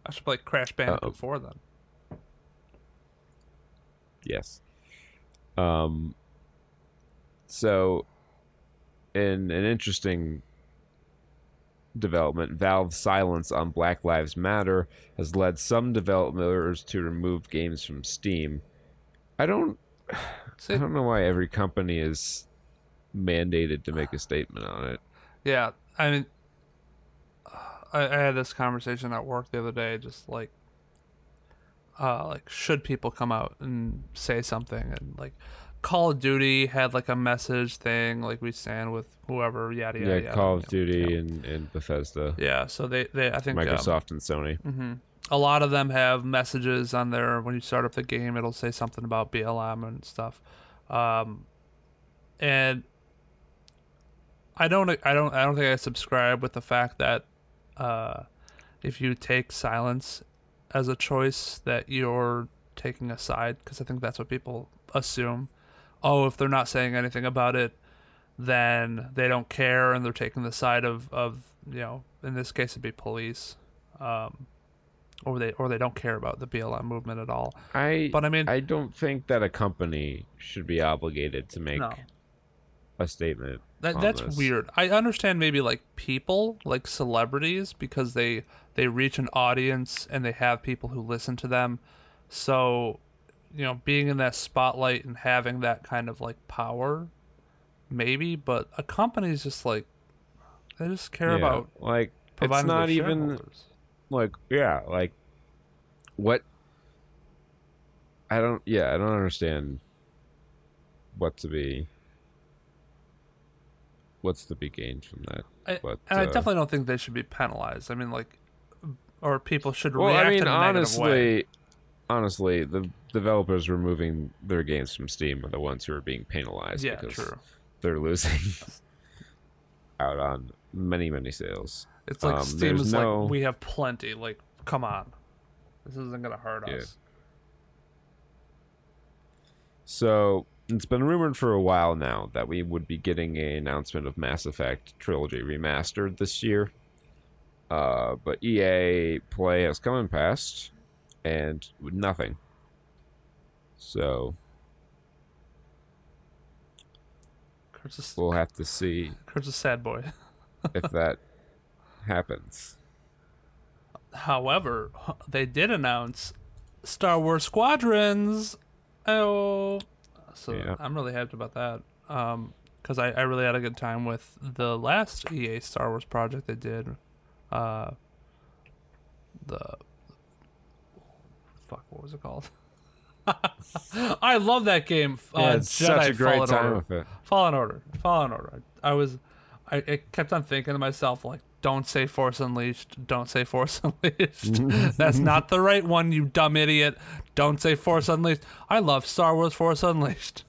I should play Crash Bandicoot Uh-oh. 4 then. Yes. Um. So, in an interesting development, Valve's silence on Black Lives Matter has led some developers to remove games from Steam. I don't. I don't know why every company is mandated to make a statement on it. Yeah, I mean, I, I had this conversation at work the other day. Just like, uh, like should people come out and say something? And like, Call of Duty had like a message thing, like we stand with whoever, yada Yeah, yada. yada. Call of Duty and, and Bethesda, Yeah, so they, they I think um, Microsoft and Sony. hmm A lot of them have messages on there when you start up the game. It'll say something about BLM and stuff, um, and I don't, I don't, I don't think I subscribe with the fact that uh, if you take silence as a choice, that you're taking a side. Because I think that's what people assume. Oh, if they're not saying anything about it, then they don't care, and they're taking the side of, of you know, in this case, it'd be police um, or they or they don't care about the BLM movement at all. I But I mean, I don't think that a company should be obligated to make no, a statement. That that's this. weird. I understand maybe like people, like celebrities, because they they reach an audience and they have people who listen to them. So, you know, being in that spotlight and having that kind of like power, maybe. But a company's just like they just care Yeah, about like it's not even like yeah like what I don't yeah I don't understand what to be what's to be gained from that. I, but, and I uh, definitely don't think they should be penalized. I mean, like, or people should Well, react I mean in a negative way. honestly honestly the developers removing their games from Steam are the ones who are being penalized Yeah, because true. they're losing out on many many sales. It's like Um, Steam is no- like we have plenty. Like, come on, this isn't gonna hurt Yeah. us. So it's been rumored for a while now that we would be getting an announcement of Mass Effect Trilogy Remastered this year. Uh, but EA Play has come and passed, and nothing. So Kurt's a, we'll have to see Kurt's a sad boy. if that happens. However, they did announce Star Wars Squadrons. Oh, so Yeah. I'm really hyped about that. Um, because I, I really had a good time with the last EA Star Wars project they did. Uh, the fuck, what was it called? I love that game. Yeah, uh, it's such a great Fallen time Order. with it. Fallen Order. Fallen Order. I, I was, I, I kept on thinking to myself like, don't say Force Unleashed. Don't say Force Unleashed. That's not the right one, you dumb idiot. Don't say Force Unleashed. I love Star Wars Force Unleashed.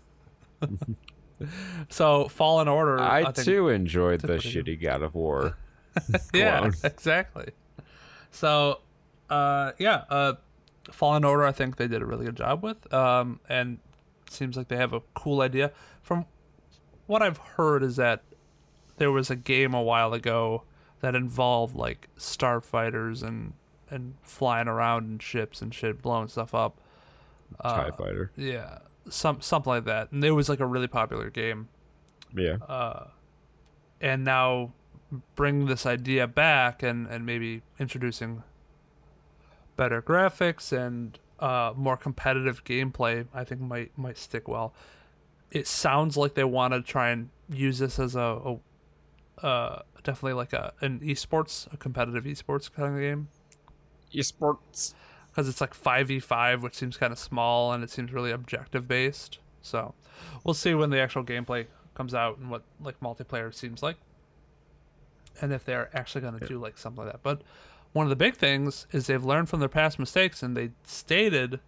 so Fallen Order. I, think, too enjoyed the shitty God of War. yeah, exactly. So, uh, yeah, uh, Fallen Order. I think they did a really good job with, um, and seems like they have a cool idea. From what I've heard, is that there was a game a while ago that involved like starfighters and and flying around in ships and shit, blowing stuff up. TIE Fighter. Yeah, some something like that. And it was like a really popular game Yeah. uh, and now bring this idea back and, and maybe introducing better graphics and uh, more competitive gameplay I think might might stick well. It sounds like they want to try and use this as a, a uh, definitely like a an esports a competitive esports kind of game. Esports. because it's like 5v5 which seems kind of small and it seems really objective based. So we'll see when the actual gameplay comes out and what like multiplayer seems like. And if they're actually going to do like something like that. But one of the big things is they've learned from their past mistakes and they stated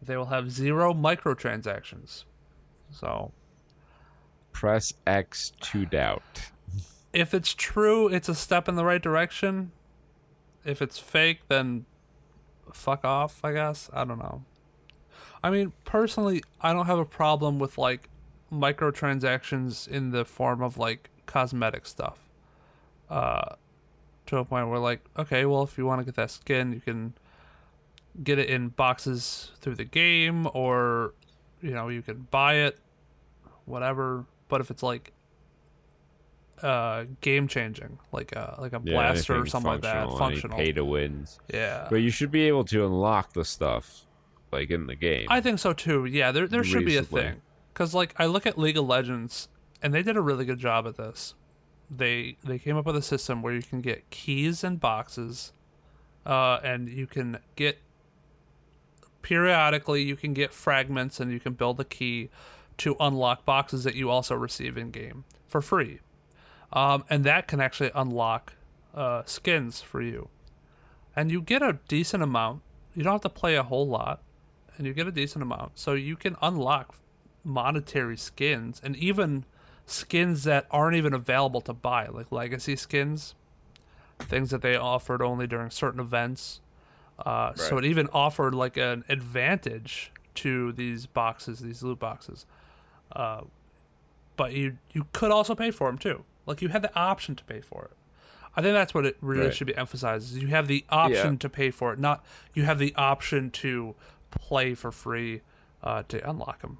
they will have zero microtransactions. So Press X to doubt. If it's true it's a step in the right direction. If it's fake then fuck off i guess. I don't know. I mean personally i don't have a problem with like microtransactions in the form of like cosmetic stuff. Uh to a point where like okay well if you want to get that skin you can get it in boxes through the game or you know you can buy it whatever. But if it's like uh game changing like a like a Yeah, blaster or something like that functional, Pay to wins. yeah But you should be able to unlock the stuff, like in the game. I think so too. Yeah, there there should be a thing. Cuz like I look at League of Legends and they did a really good job at this. They they came up with a system where you can get keys and boxes uh and you can get periodically you can get fragments and you can build a key to unlock boxes that you also receive in game for free. Um, and that can actually unlock uh, skins for you. And you get a decent amount. You don't have to play a whole lot, and you get a decent amount. So you can unlock monetary skins and even skins that aren't even available to buy, like legacy skins, things that they offered only during certain events. Uh, So it even offered like an advantage to these boxes, these loot boxes. Uh, but you you could also pay for them too. Like you had the option to pay for it. I think that's what it really Right. should be emphasized. is You have the option Yeah. to pay for it, not you have the option to play for free uh, to unlock them.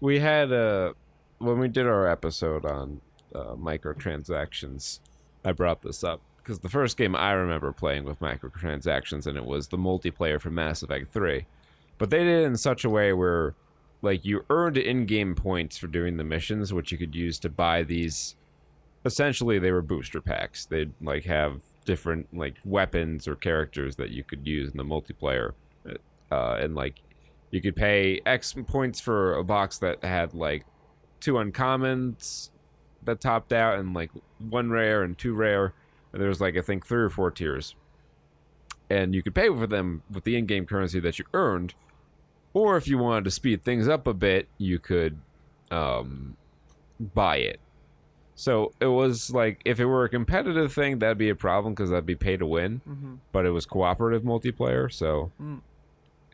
we had uh when we did our episode on uh, microtransactions i brought this up because the first game i remember playing with microtransactions and it was the multiplayer for mass effect 3 but they did it in such a way where like you earned in-game points for doing the missions which you could use to buy these essentially they were booster packs they'd like have different like weapons or characters that you could use in the multiplayer uh, and like you could pay X points for a box that had like two uncommons that topped out and like one rare and two rare. And there was like I think three or four tiers. And you could pay for them with the in-game currency that you earned. Or if you wanted to speed things up a bit, you could um, buy it. So it was like if it were a competitive thing, that'd be a problem because that'd be pay to win. Mm-hmm. But it was cooperative multiplayer, so Mm.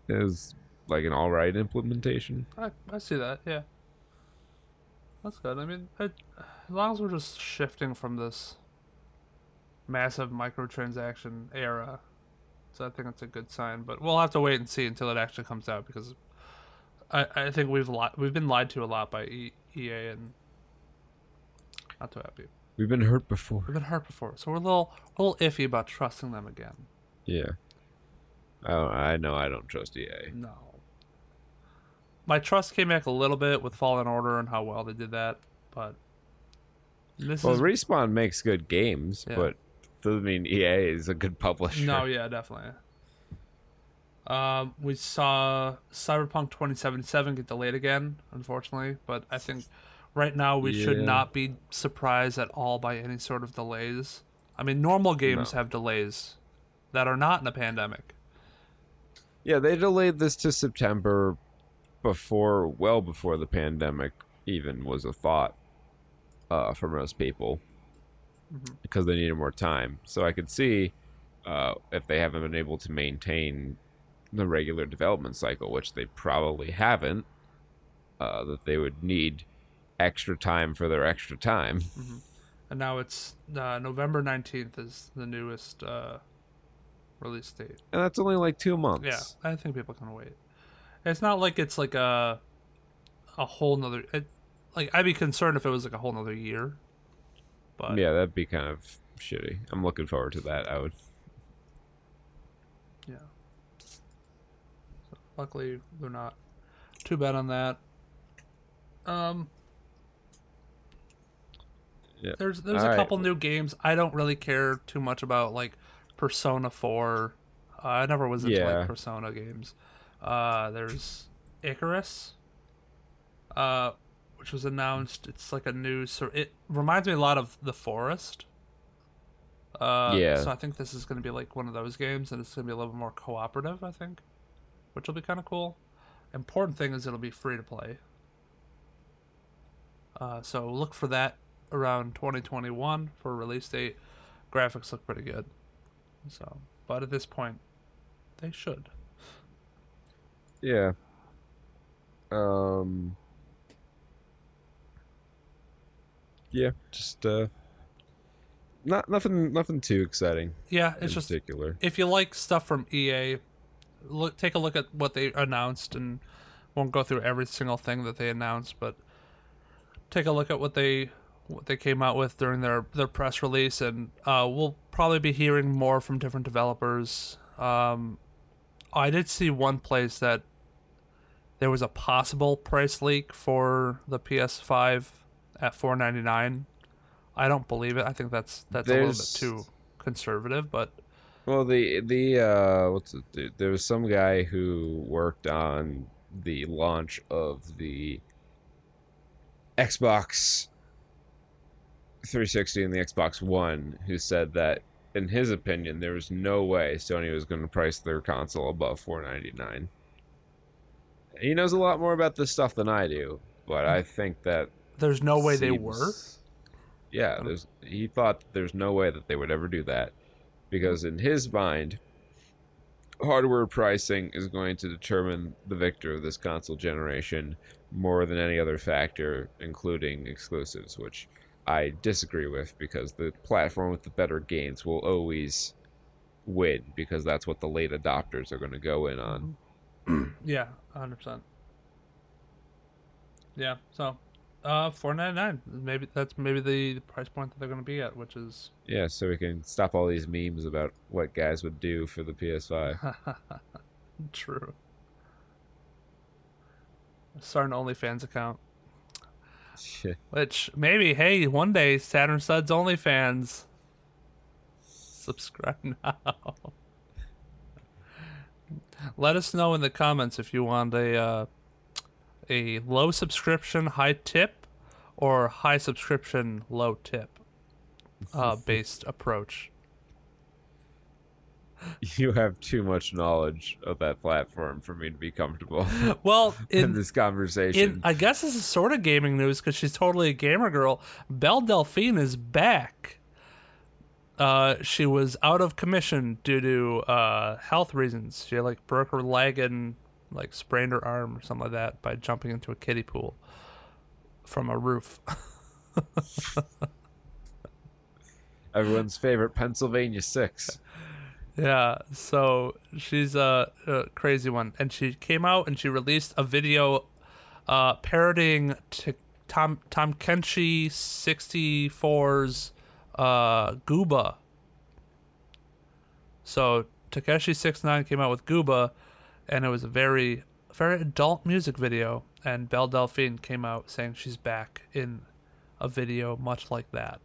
it was like an all right implementation. I, I see that. Yeah, that's good. I mean, it, as long as we're just shifting from this massive microtransaction era, so I think it's a good sign. But we'll have to wait and see until it actually comes out because I, I think we've li- we've been lied to a lot by e- EA and not too happy. We've been hurt before. We've been hurt before, so we're a little a little iffy about trusting them again. Yeah. Oh, I know I don't trust EA. No. My trust came back a little bit with Fallen Order and how well they did that. But this Well, is Respawn makes good games, Yeah. but doesn't mean EA is a good publisher. no, yeah, definitely. Um, we saw Cyberpunk 2077 get delayed again, unfortunately, but I think right now we should not be surprised at all by any sort of delays. I mean, normal games No. have delays that are not in a pandemic. Yeah, they delayed this to September before, well before the pandemic even was a thought uh, for most people Mhm. because they needed more time. So I could see uh, if they haven't been able to maintain the regular development cycle, which they probably haven't, uh, that they would need extra time for their extra time. And now it's uh, November 19th is the newest uh, release date. And that's only like two months. Yeah, I think people can wait. It's not like it's like a a whole nother. It, like I'd be concerned if it was like a whole nother year. But Yeah, that'd be kind of shitty. I'm looking forward to that. I would. yeah. So, luckily, they're not too bad on that. Um. Yeah. There's there's All a right. couple new games I don't really care too much about, like Persona Four. Uh, I never was into Yeah. like Persona games. Uh, there's Icarus, uh, which was announced. It's like a new sort. It reminds me a lot of The Forest. Uh, Yeah. So I think this is going to be like one of those games, and it's going to be a little bit more cooperative. I think, which will be kind of cool. Important thing is it'll be free to play. Uh, so look for that around 2021 for release date. Graphics look pretty good. So, but at this point, they should. Yeah. Um. Yeah, just uh. Not nothing, nothing too exciting. Yeah, it's just particular. if you like stuff from EA, look take a look at what they announced and won't go through every single thing that they announced, but take a look at what they what they came out with during their their press release and uh, we'll probably be hearing more from different developers. Um, I did see one place that there was a possible price leak for the PS5 at 499. I don't believe it. I think that's that's a little bit too conservative, but Well, the the uh, what's it? There was some guy who worked on the launch of the Xbox 360 and the Xbox One, who said that in his opinion, there was no way Sony was going to price their console above 499. He knows a lot more about this stuff than I do, but I think that there's no way they were. Yeah, oh. there's he thought there's no way that they would ever do that because in his mind hardware pricing is going to determine the victor of this console generation more than any other factor including exclusives which I disagree with because the platform with the better games will always win because that's what the late adopters are going to go in on. Yeah, 100%. Yeah, so uh 499 maybe that's maybe the price point that they're going to be at, which is Yeah, so we can stop all these memes about what guys would do for the PS5. true. Start an OnlyFans account. Which maybe, hey, one day Saturn Studs OnlyFans. Subscribe now. Let us know in the comments if you want a uh, a low subscription high tip or high subscription low tip uh, based approach. You have too much knowledge of that platform for me to be comfortable Well, in, in this conversation. in I guess this is sort of gaming news because she's totally a gamer girl. Belle Delphine is back. Uh, she was out of commission due to uh, health reasons. She like broke her leg and like sprained her arm or something like that by jumping into a kiddie pool from a roof. Everyone's favorite Pennsylvania Six. Yeah, so she's a, a crazy one, and she came out and she released a video uh, parodying t- Tom Tom Kenshi 64's uh, Gooba. So Tekashi 69 came out with Gooba, and it was a very very adult music video. And Belle Delphine came out saying she's back in a video much like that.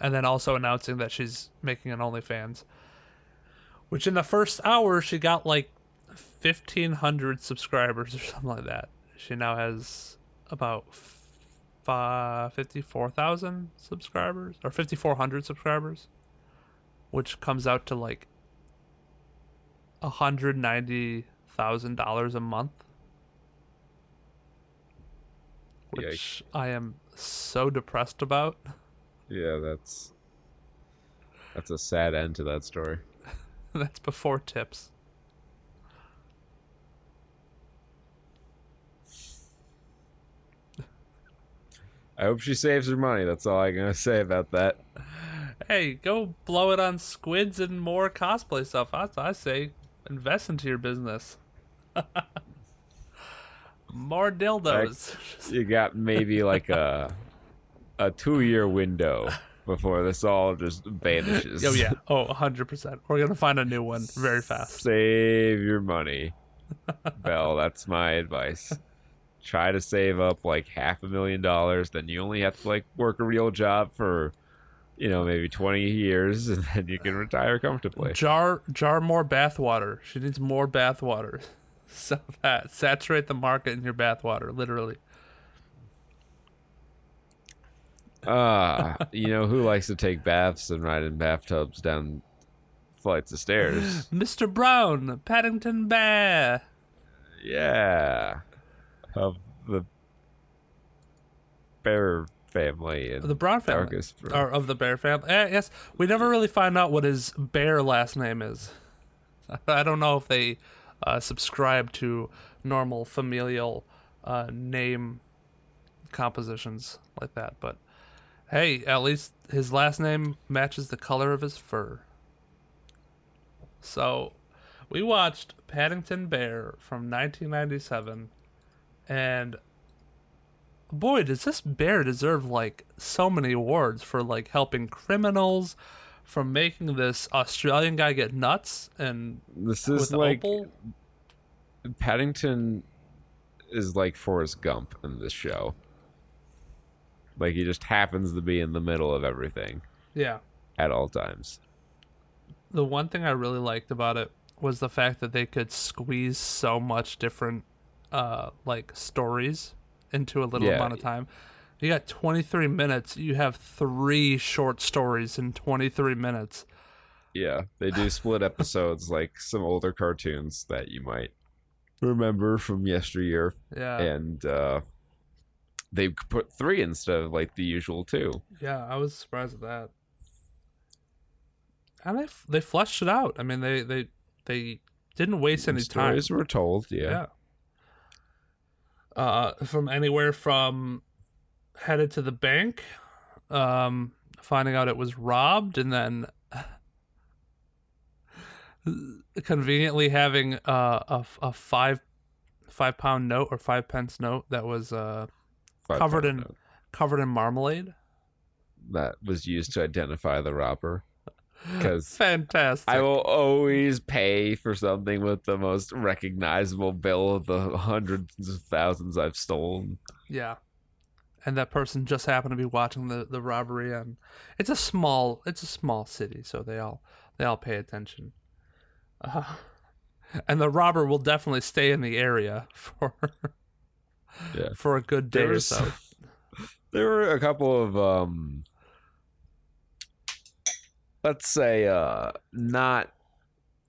And then also announcing that she's making an OnlyFans, which in the first hour she got like 1,500 subscribers or something like that. She now has about f- 54,000 subscribers or 5,400 subscribers, which comes out to like $190,000 a month. Which I am so depressed about. Yeah, that's that's a sad end to that story. That's before tips. I hope she saves her money. That's all I'm gonna say about that. Hey, go blow it on squids and more cosplay stuff. I, I say invest into your business. more dildos. You got maybe like a a two year window before this all just vanishes. Oh yeah. Oh, 100%. We're going to find a new one very fast. Save your money, Belle. That's my advice. Try to save up like half a million dollars. Then you only have to like work a real job for, you know, maybe twenty years, and then you can retire comfortably. Jar jar more bathwater. She needs more bathwater. So that saturate the market in your bathwater, literally. Ah, you know who likes to take baths and ride in bathtubs down flights of stairs? Mr. Brown, Paddington Bear. Yeah, of the Bear family and The Brown family. Darkest Or of the Bear family. Eh, yes, we never really find out what his bear last name is. I don't know if they uh, subscribe to normal familial uh, name compositions like that, but hey, at least his last name matches the color of his fur. So, we watched Paddington Bear from 1997, and boy, does this bear deserve like so many awards for like helping criminals, from making this Australian guy get nuts, and This is like Opal. Paddington is like Forrest Gump in this show. Like he just happens to be in the middle of everything Yeah. at all times. The one thing I really liked about it was the fact that they could squeeze so much different uh like stories into a little Yeah. amount of time. You got 23 minutes. You have three short stories in 23 minutes. Yeah, they do split episodes like some older cartoons that you might remember from yesteryear, Yeah. and uh, they put three instead of like the usual two. Yeah, I was surprised at that. And they they fleshed it out. I mean, they they they didn't waste any time. Stories were told. Yeah. Yeah. Uh, from anywhere from headed to the bank, um, finding out it was robbed, and then conveniently having uh, a a five five pound note or five pence note that was uh covered in note. covered in marmalade. that was used to identify the robber. Because Fantastic. I will always pay for something with the most recognizable bill of the hundreds of thousands I've stolen. Yeah. And that person just happened to be watching the, the robbery and it's a small it's a small city, so they all they all pay attention. Uh, and the robber will definitely stay in the area for Yeah. for a good day There or so. There were a couple of um let's say uh not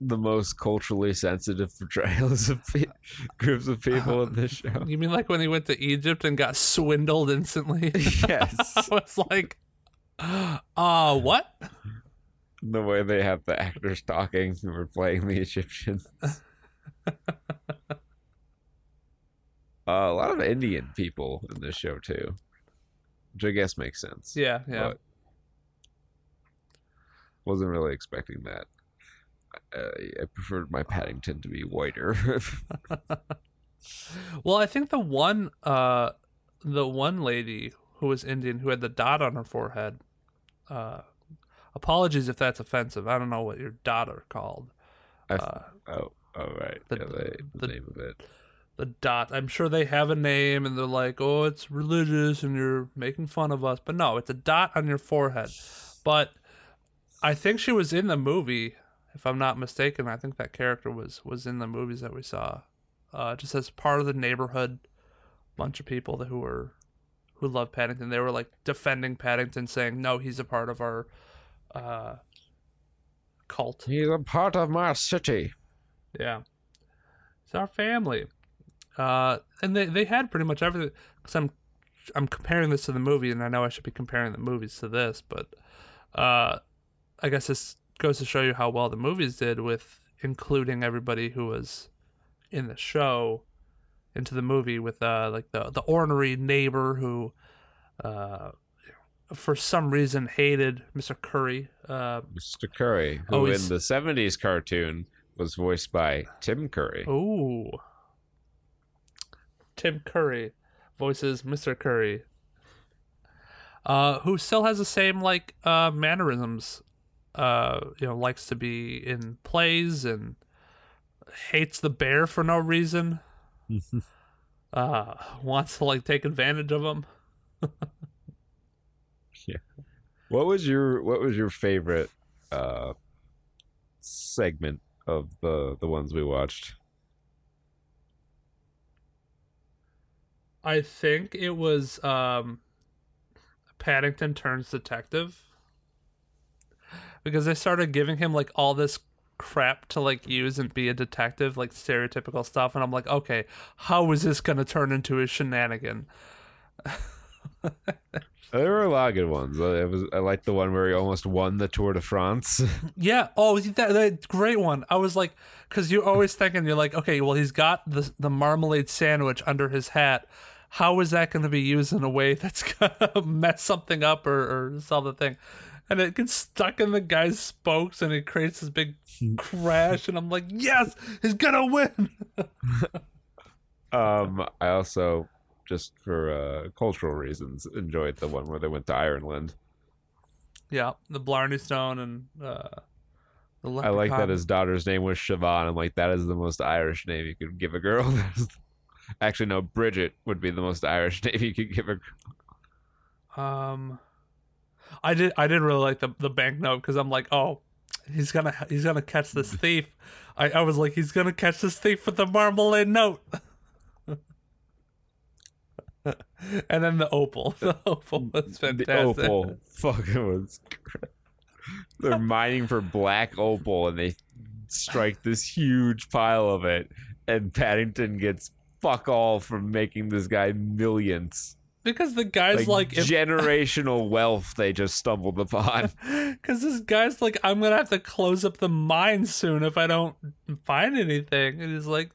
the most culturally sensitive portrayals of pe- groups of people in this show. You mean like when he went to Egypt and got swindled instantly? yes. I was like uh what? The way they have the actors talking who were playing the Egyptians. Uh, a lot of Indian people in this show too, which I guess makes sense. Yeah, yeah. but wasn't really expecting that. Uh, I preferred my Paddington to be whiter. Well, I think the one uh the one lady who was Indian who had the dot on her forehead. Uh apologies if that's offensive. I don't know what your dot are called. I- Uh, oh, oh right, The- yeah, the, the, the- name of it. The dot. I'm sure they have a name and they're like, "Oh, it's religious and you're making fun of us." But no, it's a dot on your forehead. But I think she was in the movie, if I'm not mistaken. I think that character was was in the movies that we saw. Uh, just as part of the neighborhood, bunch of people that who were who love Paddington. They were like defending Paddington, saying, "No, he's a part of our uh, cult." He's a part of my city. Yeah, it's our family. Uh, and they they had pretty much everything. Cause I'm I'm comparing this to the movie, and I know I should be comparing the movies to this, but uh, I guess this goes to show you how well the movies did with including everybody who was in the show into the movie with uh like the the ornery neighbor who uh for some reason hated Mr. Curry. Uh Mr. Curry, who Oh, in the 70s cartoon was voiced by Tim Curry. ooh. Tim Curry voices Mr. Curry. Uh who still has the same like uh mannerisms. Uh you know, likes to be in plays and hates the bear for no reason. uh wants to like take advantage of him. yeah. What was your what was your favorite uh segment of the the ones we watched? I think it was um Paddington turns detective. Because they started giving him like all this crap to like use and be a detective, like stereotypical stuff, and I'm like, okay, how is this gonna turn into a shenanigan? There were a lot of good ones. Uh, It was I liked the one where he almost won the Tour de France. Yeah. Oh, that, that great one. I was like, because you're always thinking, you're like, okay, well, he's got the the marmalade sandwich under his hat. How is that going to be used in a way that's gonna mess something up or, or solve the thing? And it gets stuck in the guy's spokes, and it creates this big crash. And I'm like, yes, he's gonna win. um, I also just for uh, cultural reasons enjoyed the one where they went to Ireland. Yeah, the Blarney Stone and uh, the I like that his daughter's name was Siobhan. I'm like, that is the most Irish name you could give a girl. Actually, no, Bridget would be the most Irish name you could give a girl. Um, I did. I did really like the the banknote because I'm like, oh, he's gonna he's gonna catch this thief. I, I was like, he's gonna catch this thief with the marmalade note. and then the opal. The opal was fantastic. The opal fucking was. They're mining for black opal, and they strike this huge pile of it, and Paddington gets fuck all from making this guy millions. Because the guy's Like, like, if, generational wealth they just stumbled upon. because this guy's like, I'm gonna have to close up the mine soon if I don't find anything. And he's like,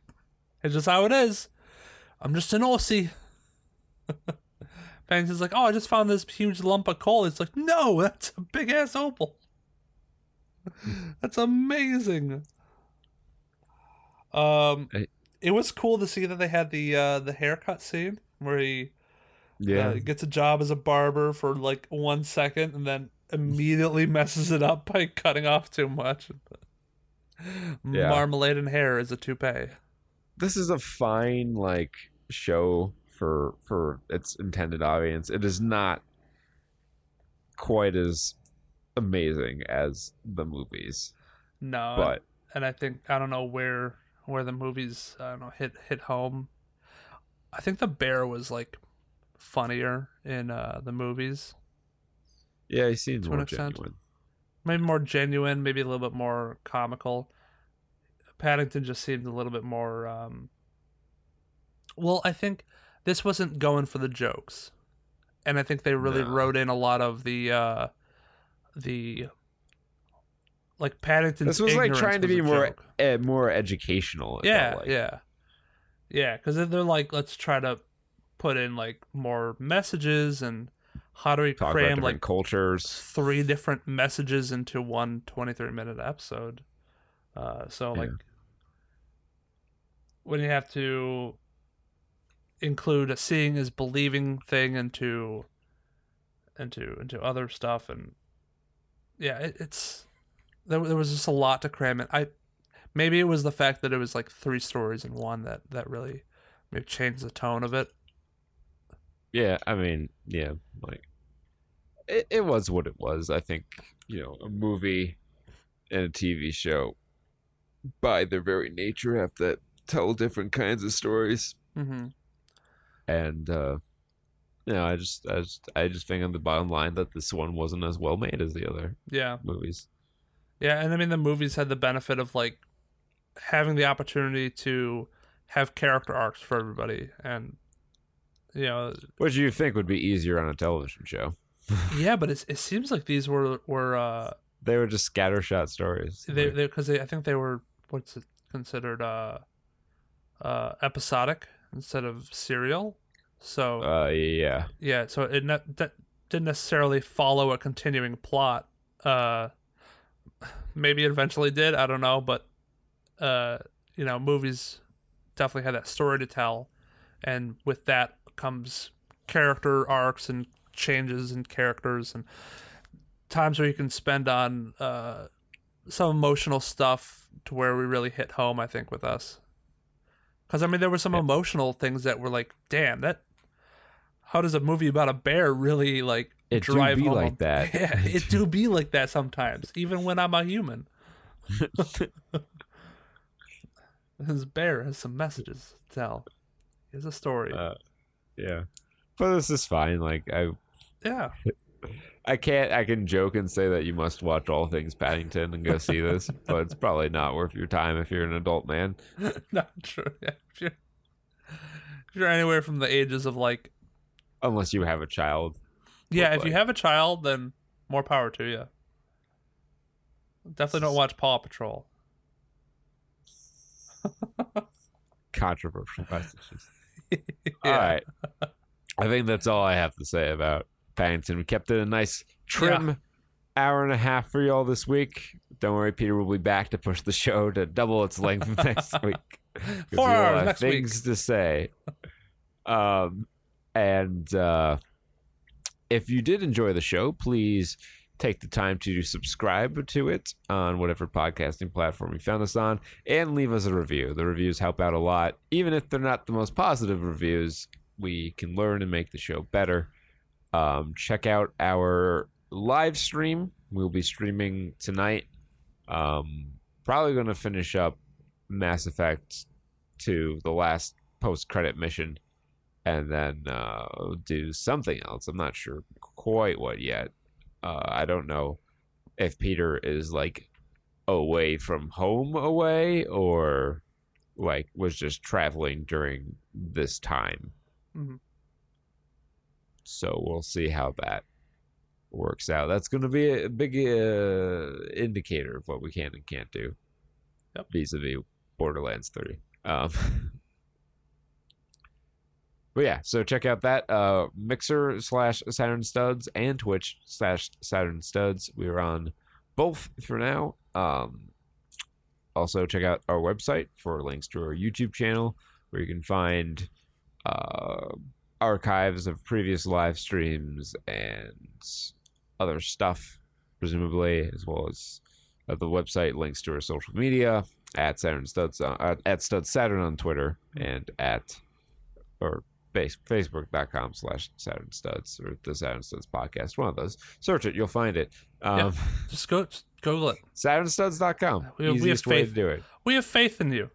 it's just how it is. I'm just an Aussie. is like, oh, I just found this huge lump of coal. It's like, no, that's a big ass opal. that's amazing. Um, I- it was cool to see that they had the uh, the haircut scene where he Yeah, uh, gets a job as a barber for like one second and then immediately messes it up by cutting off too much. Yeah. Marmalade and hair is a toupee. this is a fine like show for for its intended audience. It is not quite as amazing as the movies, No, but and I think I don't know where where the movies I don't know hit hit home. I think the bear was like funnier in uh, the movies, yeah, he seems more extent. genuine. maybe more genuine, maybe a little bit more comical. Paddington just seemed a little bit more. Um, well, I think this wasn't going for the jokes, and I think they really No. wrote in a lot of the uh, the like Paddington's. This was like trying to be more more educational. yeah, like. yeah, yeah. Because then they're like, let's try to put in like more messages and how do we Talk cram like cultures. three different messages into one 23 minute episode. Uh, so Yeah. like when you have to include a seeing is believing thing into into into other stuff and yeah it, it's there, there was just a lot to cram in i maybe it was the fact that it was like three stories in one that that really maybe change the tone of it. Yeah, I mean, yeah, like it, it was what it was. I think you know a movie and a TV show, by their very nature, have to tell different kinds of stories, Mm-hmm. and uh, you know, I just, I just, I just think on the bottom line that this one wasn't as well made as the other Yeah, movies. Yeah, and I mean the movies had the benefit of like having the opportunity to have character arcs for everybody, and you know, Which you think would be easier on a television show? yeah, but it it seems like these were were uh They were just scattershot stories. they they because they, I think they were what's it considered uh uh episodic instead of serial, so. uh, yeah, Yeah, so it ne- that didn't necessarily follow a continuing plot. Uh, maybe it eventually did. I don't know, but uh, you know, movies definitely had that story to tell, and with that comes character arcs and changes in characters and times where you can spend on uh, some emotional stuff to where we really hit home. I think with us, because I mean, there were some Yeah. emotional things that were like, damn, that how does a movie about a bear really like It do be home? like that. Yeah, it do be like that sometimes, even when I'm a human. This bear has some messages to tell. He has a story. uh, yeah. But this is fine. Like I, yeah, I can't. I can joke and say that you must watch all things Paddington and go see this, but it's probably not worth your time if you're an adult man. not true. Yeah, if you're, if you're anywhere from the ages of like, Unless you have a child. Yeah, if you have a child, then more power to you. Definitely don't watch Paw Patrol. Controversial messages. yeah. All right. I think that's all I have to say about Paddington. We kept it a nice trim hour and a half for y'all this week. Don't worry, Peter will be back to push the show to double its length next week. Four hours next week. things to say. Um, and uh, if you did enjoy the show, please take the time to subscribe to it on whatever podcasting platform you found us on and leave us a review. The reviews help out a lot. Even if they're not the most positive reviews, we can learn and make the show better. Um, check out our live stream. We'll be streaming tonight. Um, probably going to finish up Mass Effect to the last post credit mission and then uh, do something else. I'm not sure quite what yet. Uh, I don't know if Peter is like away from home away or like was just traveling during this time. Mhm. So we'll see how that works out. That's going to be a big uh, indicator of what we can and can't do Yep. vis-a-vis Borderlands 3. Um, but yeah, so check out that uh, Mixer slash Saturn Studs and Twitch slash Saturn Studs. We're on both for now. Um, also, check out our website for links to our YouTube channel where you can find uh, archives of previous live streams and other stuff, presumably, as well as uh, the website links to our social media at Saturn Studs uh, at Studs Saturn on Twitter and at or face, facebook.com slash Saturn Studs or the Saturn Studs podcast. One of those. Search it, you'll find it. Um, Yeah. Just go just Google it. SaturnStuds.com. We- we have Easiest way to faith. do it. We have faith in you.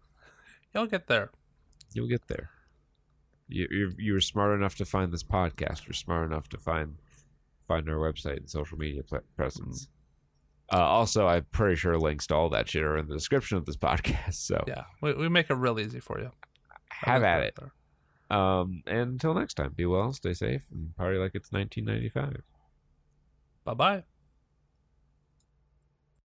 You'll get there. You'll get there. You, you're, you're smart enough to find this podcast. You're smart enough to find find our website and social media pl- presence. Uh, also, I'm pretty sure links to all that shit are in the description of this podcast. So Yeah, we, we make it real easy for you. have at it. Um, and until next time, be well, stay safe, and party like it's 1995. Bye bye.